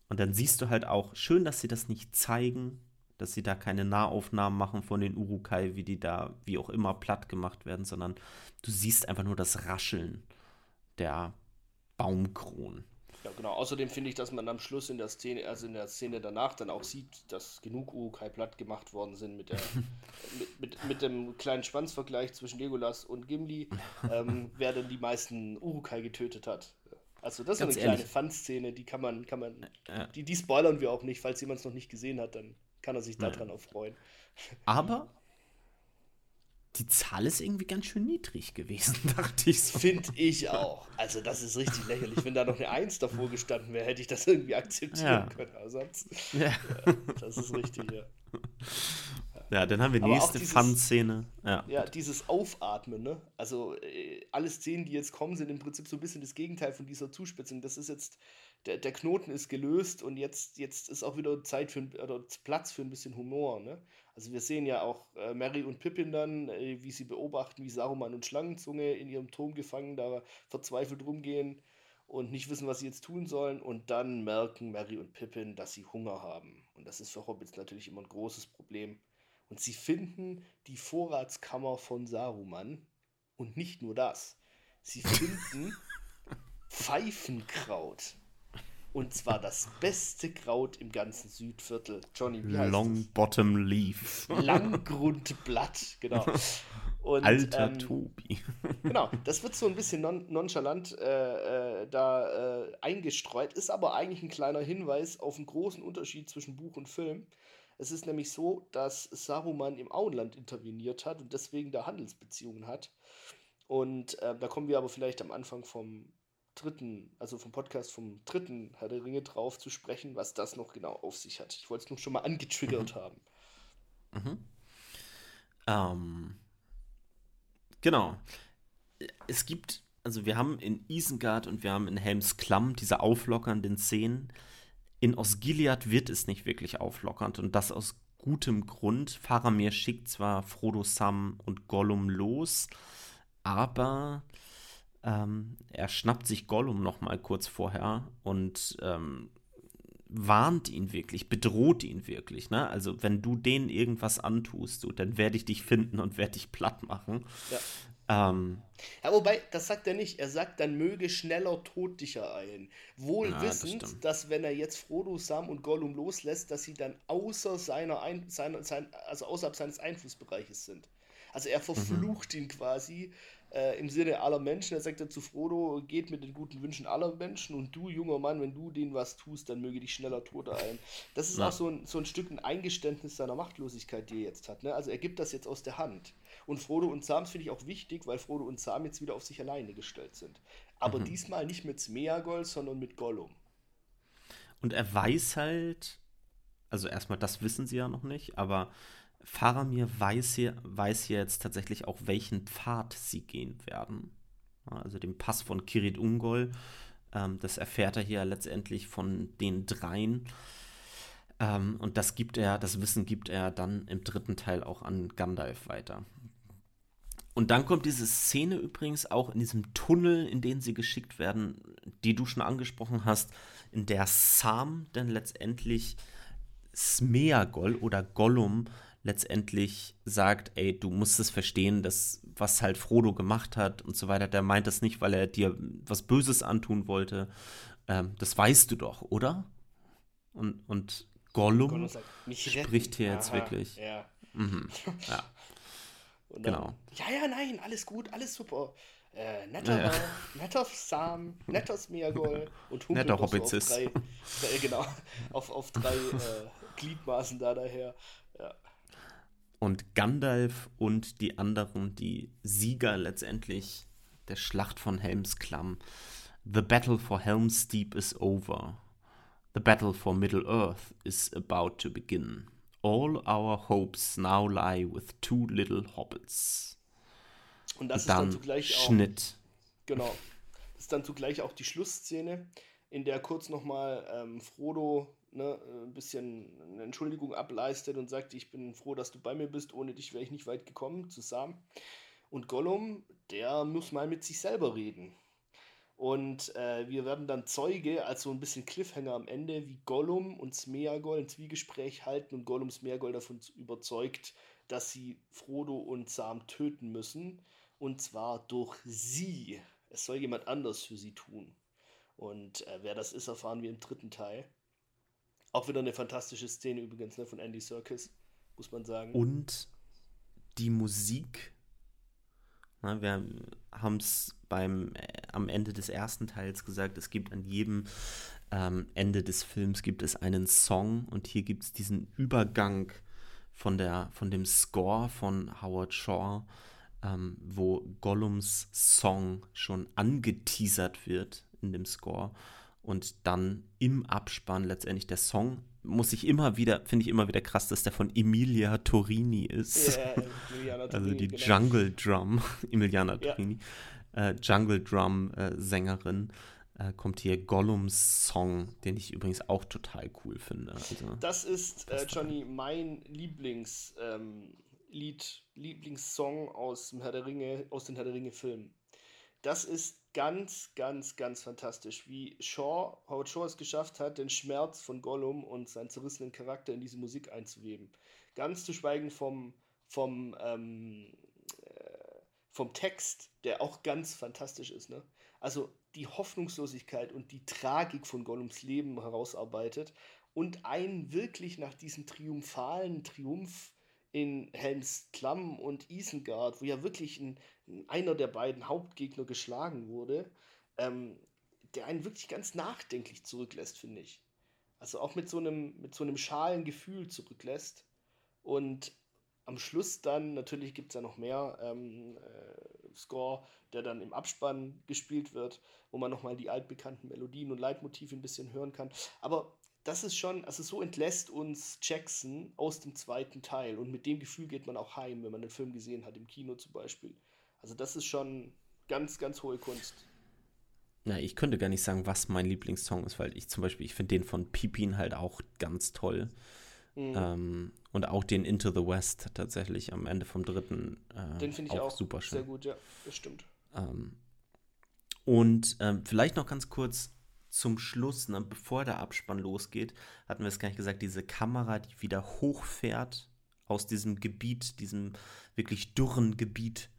Und dann siehst du halt auch, schön, dass sie das nicht zeigen, dass sie da keine Nahaufnahmen machen von den Urukai, wie die da, wie auch immer, platt gemacht werden, sondern du siehst einfach nur das Rascheln der Baumkronen. Ja, genau. Außerdem finde ich, dass man am Schluss in der Szene, also in der Szene danach dann auch sieht, dass genug Urukai platt gemacht worden sind mit, der, mit, mit, mit, dem kleinen Schwanzvergleich zwischen Legolas und Gimli, ähm, wer denn die meisten Urukai getötet hat. Also das Ganz ist eine ehrlich. kleine Fun-Szene, die kann man, kann man, ja. die, die spoilern wir auch nicht, falls jemand es noch nicht gesehen hat, dann kann er sich daran auch freuen. Aber die Zahl ist irgendwie ganz schön niedrig gewesen, dachte ich so. Finde ich auch. Also, das ist richtig lächerlich. Wenn da noch eine Eins davor gestanden wäre, hätte ich das irgendwie akzeptieren ja. können. Ja. ja. Das ist richtig, ja. Ja, dann haben wir die nächste Fun-Szene. Ja. ja, dieses Aufatmen, ne? Also, äh, alle Szenen, die jetzt kommen, sind im Prinzip so ein bisschen das Gegenteil von dieser Zuspitzung. Das ist jetzt, der, der Knoten ist gelöst und jetzt, jetzt ist auch wieder Zeit für oder Platz für ein bisschen Humor, ne? Also wir sehen ja auch äh, Mary und Pippin dann, äh, wie sie beobachten, wie Saruman und Schlangenzunge in ihrem Turm gefangen da verzweifelt rumgehen und nicht wissen, was sie jetzt tun sollen. Und dann merken Mary und Pippin, dass sie Hunger haben. Und das ist für Hobbits natürlich immer ein großes Problem. Und sie finden die Vorratskammer von Saruman. Und nicht nur das. Sie finden Pfeifenkraut. Und zwar das beste Kraut im ganzen Südviertel. Johnny, wie heißt Long das? Bottom Leaf. Langgrundblatt, genau. Und, Alter ähm, Tobi. genau, das wird so ein bisschen non nonchalant äh, äh, da äh, eingestreut, ist aber eigentlich ein kleiner Hinweis auf einen großen Unterschied zwischen Buch und Film. Es ist nämlich so, dass Saruman im Auenland interveniert hat und deswegen da Handelsbeziehungen hat. Und äh, da kommen wir aber vielleicht am Anfang vom dritten, also vom Podcast vom dritten Herr der Ringe drauf zu sprechen, was das noch genau auf sich hat. Ich wollte es nur schon mal angetriggert mhm. haben. Mhm. Ähm, genau. Es gibt, also wir haben in Isengard und wir haben in Helms Klamm diese auflockernden Szenen. In Osgiliath wird es nicht wirklich auflockernd und das aus gutem Grund. Faramir schickt zwar Frodo, Sam und Gollum los, aber ähm, er schnappt sich Gollum noch mal kurz vorher und ähm, warnt ihn wirklich, bedroht ihn wirklich. Ne? Also wenn du denen irgendwas antust, so, dann werde ich dich finden und werde dich platt machen. Ja. Ähm, ja, wobei, das sagt er nicht. Er sagt, dann möge schneller Tod dich ereilen. Wohl ja, wissend, das dass wenn er jetzt Frodo, Sam und Gollum loslässt, dass sie dann außer seiner, Ein seiner sein, also außerhalb seines Einflussbereiches sind. Also er mhm. verflucht mhm. ihn quasi äh, im Sinne aller Menschen. Er sagt zu Frodo, geht mit den guten Wünschen aller Menschen und du, junger Mann, wenn du denen was tust, dann möge dich schneller Tod ein. Das ist ja. auch so ein, so ein Stück ein Eingeständnis seiner Machtlosigkeit, die er jetzt hat. Ne? Also er gibt das jetzt aus der Hand. Und Frodo und Sam finde ich auch wichtig, weil Frodo und Sam jetzt wieder auf sich alleine gestellt sind. Aber mhm. diesmal nicht mit Smeagol, sondern mit Gollum. Und er weiß halt, also erstmal, das wissen sie ja noch nicht, aber Faramir weiß hier, weiß hier jetzt tatsächlich auch, welchen Pfad sie gehen werden. Also den Pass von Kirit Ungol. Ähm, das erfährt er hier letztendlich von den dreien. Ähm, und das gibt er, das Wissen gibt er dann im dritten Teil auch an Gandalf weiter. Und dann kommt diese Szene übrigens auch in diesem Tunnel, in den sie geschickt werden, die du schon angesprochen hast, in der Sam dann letztendlich Smeagol oder Gollum letztendlich sagt, ey, du musst es verstehen, dass was halt Frodo gemacht hat und so weiter, der meint das nicht, weil er dir was Böses antun wollte. Ähm, das weißt du doch, oder? Und, und Gollum, Gollum sagt, spricht hier jetzt Aha, wirklich. Ja. Mhm, ja. Dann, genau. Ja, ja, nein, alles gut, alles super. Äh, netter, ja. netter Sam, netter Smeagol und Humpel netter Hobbitsis. Auf drei, drei, genau, auf, auf drei äh, Gliedmaßen da daher. Ja. und Gandalf und die anderen, die Sieger letztendlich der Schlacht von Helmsklamm. The battle for Helm's Deep is over. The battle for Middle Earth is about to begin. All our hopes now lie with two little hobbits. Und das Und dann ist dann zugleich auch. Schnitt. Genau. Das ist dann zugleich auch die Schlussszene, in der kurz nochmal ähm, Frodo ne, ein bisschen eine Entschuldigung ableistet und sagt, ich bin froh, dass du bei mir bist, ohne dich wäre ich nicht weit gekommen, zusammen. Und Gollum, der muss mal mit sich selber reden. Und äh, wir werden dann Zeuge, als so ein bisschen Cliffhanger am Ende, wie Gollum und Smeagol ein Zwiegespräch halten und Gollum Smeagol davon überzeugt, dass sie Frodo und Sam töten müssen. Und zwar durch sie. Es soll jemand anders für sie tun. Und äh, wer das ist, erfahren wir im dritten Teil. Auch wieder eine fantastische Szene übrigens ne, von Andy Serkis, muss man sagen. Und die Musik. Na, wir haben es beim äh, am Ende des ersten Teils gesagt, es gibt an jedem ähm, Ende des Films gibt es einen Song und hier gibt es diesen Übergang von der von dem Score von Howard Shaw, ähm, wo Gollums Song schon angeteasert wird in dem Score und dann im Abspann letztendlich der Song muss ich immer wieder, finde ich immer wieder krass, dass der von Emilia Torini ist. Emiliana also Torini, die genau. Jungle Drum, Emiliana. Torini, äh, Jungle Drum äh, Sängerin, äh, kommt hier Gollums Song, den ich übrigens auch total cool finde. Also, Das ist, äh, Johnny, mein Lieblings, ähm, Lied, Lieblingssong aus dem Herr der Ringe, aus den Herr der Ringe Filmen. Das ist ganz, ganz, ganz fantastisch, wie Shaw, Howard Shaw es geschafft hat, den Schmerz von Gollum und seinen zerrissenen Charakter in diese Musik einzuweben. Ganz zu schweigen vom, vom, ähm, äh, vom Text, der auch ganz fantastisch ist. Ne? Also die Hoffnungslosigkeit und die Tragik von Gollums Leben herausarbeitet und einen wirklich nach diesem triumphalen Triumph in Helms Klamm und Isengard, wo ja wirklich ein, einer der beiden Hauptgegner geschlagen wurde, ähm, der einen wirklich ganz nachdenklich zurücklässt, finde ich. Also auch mit so einem, mit so einem schalen Gefühl zurücklässt. Und am Schluss dann, natürlich gibt es ja noch mehr ähm, äh, Score, der dann im Abspann gespielt wird, wo man nochmal die altbekannten Melodien und Leitmotive ein bisschen hören kann. Aber das ist schon, also so entlässt uns Jackson aus dem zweiten Teil. Und mit dem Gefühl geht man auch heim, wenn man den Film gesehen hat, im Kino zum Beispiel. Also das ist schon ganz, ganz hohe Kunst. na, ich könnte gar nicht sagen, was mein Lieblingssong ist, weil ich zum Beispiel, ich finde den von Pipin halt auch ganz toll. Mhm. Ähm, und auch den Into the West tatsächlich am Ende vom dritten. Äh, den finde ich auch, super schön. sehr gut, ja, das stimmt. Ähm, und ähm, vielleicht noch ganz kurz zum Schluss, ne, bevor der Abspann losgeht, hatten wir es gar nicht gesagt, diese Kamera, die wieder hochfährt aus diesem Gebiet, diesem wirklich dürren Gebiet,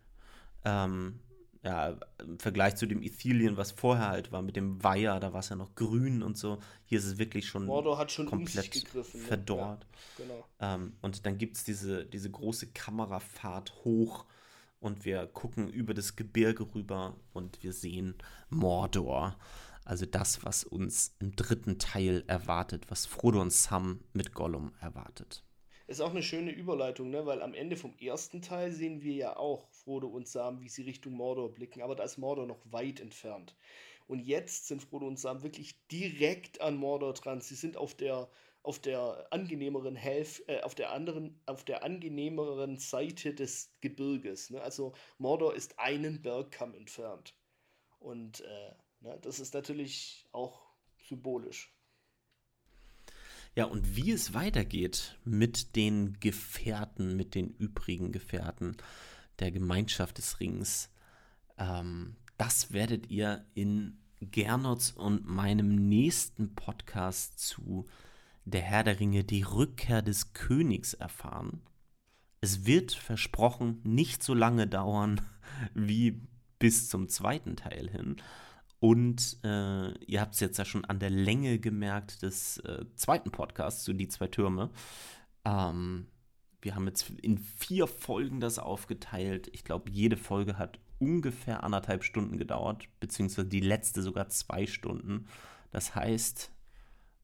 ähm, ja, im Vergleich zu dem Ithilien, was vorher halt war, mit dem Weiher, da war es ja noch grün und so. Hier ist es wirklich schon Mordor hat schon um komplett gegriffen. ne? verdorrt. Ja, genau. Ähm, und dann gibt es diese, diese große Kamerafahrt hoch und wir gucken über das Gebirge rüber und wir sehen Mordor. Also das, was uns im dritten Teil erwartet, was Frodo und Sam mit Gollum erwartet. Ist auch eine schöne Überleitung, ne? weil am Ende vom ersten Teil sehen wir ja auch Frodo und Sam, wie sie Richtung Mordor blicken, aber da ist Mordor noch weit entfernt. Und jetzt sind Frodo und Sam wirklich direkt an Mordor dran. Sie sind auf der, auf der angenehmeren Hälf äh, auf der anderen, auf der angenehmeren Seite des Gebirges. Ne? Also Mordor ist einen Bergkamm entfernt. Und äh, ne, das ist natürlich auch symbolisch. Ja, und wie es weitergeht mit den Gefährten, mit den übrigen Gefährten der Gemeinschaft des Rings, ähm, das werdet ihr in Gernots und meinem nächsten Podcast zu Der Herr der Ringe, die Rückkehr des Königs erfahren. Es wird versprochen nicht so lange dauern wie bis zum zweiten Teil hin. Und äh, ihr habt es jetzt ja schon an der Länge gemerkt des äh, zweiten Podcasts zu Die zwei Türme. Ähm, wir haben jetzt in vier Folgen das aufgeteilt. Ich glaube, jede Folge hat ungefähr anderthalb Stunden gedauert, beziehungsweise die letzte sogar zwei Stunden. Das heißt,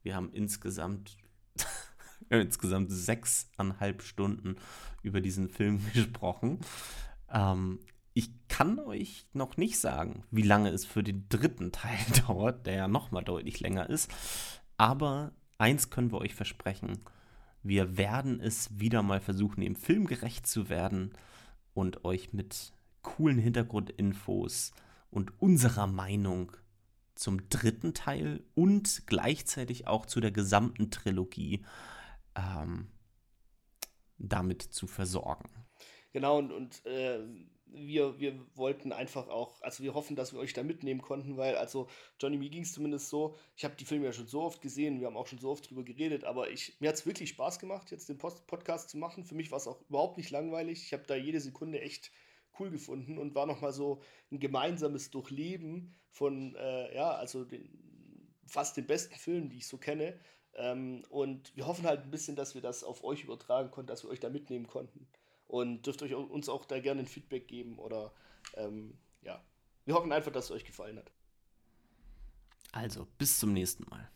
wir haben insgesamt insgesamt sechseinhalb Stunden über diesen Film gesprochen. Ähm, ich kann euch noch nicht sagen, wie lange es für den dritten Teil dauert, der ja nochmal deutlich länger ist. Aber eins können wir euch versprechen. Wir werden es wieder mal versuchen, dem Film gerecht zu werden und euch mit coolen Hintergrundinfos und unserer Meinung zum dritten Teil und gleichzeitig auch zu der gesamten Trilogie ähm, damit zu versorgen. Genau, und, und äh, wir, wir wollten einfach auch, also wir hoffen, dass wir euch da mitnehmen konnten, weil, also Johnny, mir ging es zumindest so, ich habe die Filme ja schon so oft gesehen, wir haben auch schon so oft drüber geredet, aber ich, mir hat es wirklich Spaß gemacht, jetzt den Post Podcast zu machen. Für mich war es auch überhaupt nicht langweilig. Ich habe da jede Sekunde echt cool gefunden und war nochmal so ein gemeinsames Durchleben von, äh, ja, also den, fast den besten Filmen, die ich so kenne. Ähm, und wir hoffen halt ein bisschen, dass wir das auf euch übertragen konnten, dass wir euch da mitnehmen konnten. Und dürft euch uns auch da gerne ein Feedback geben oder ähm, ja. Wir hoffen einfach, dass es euch gefallen hat. Also, bis zum nächsten Mal.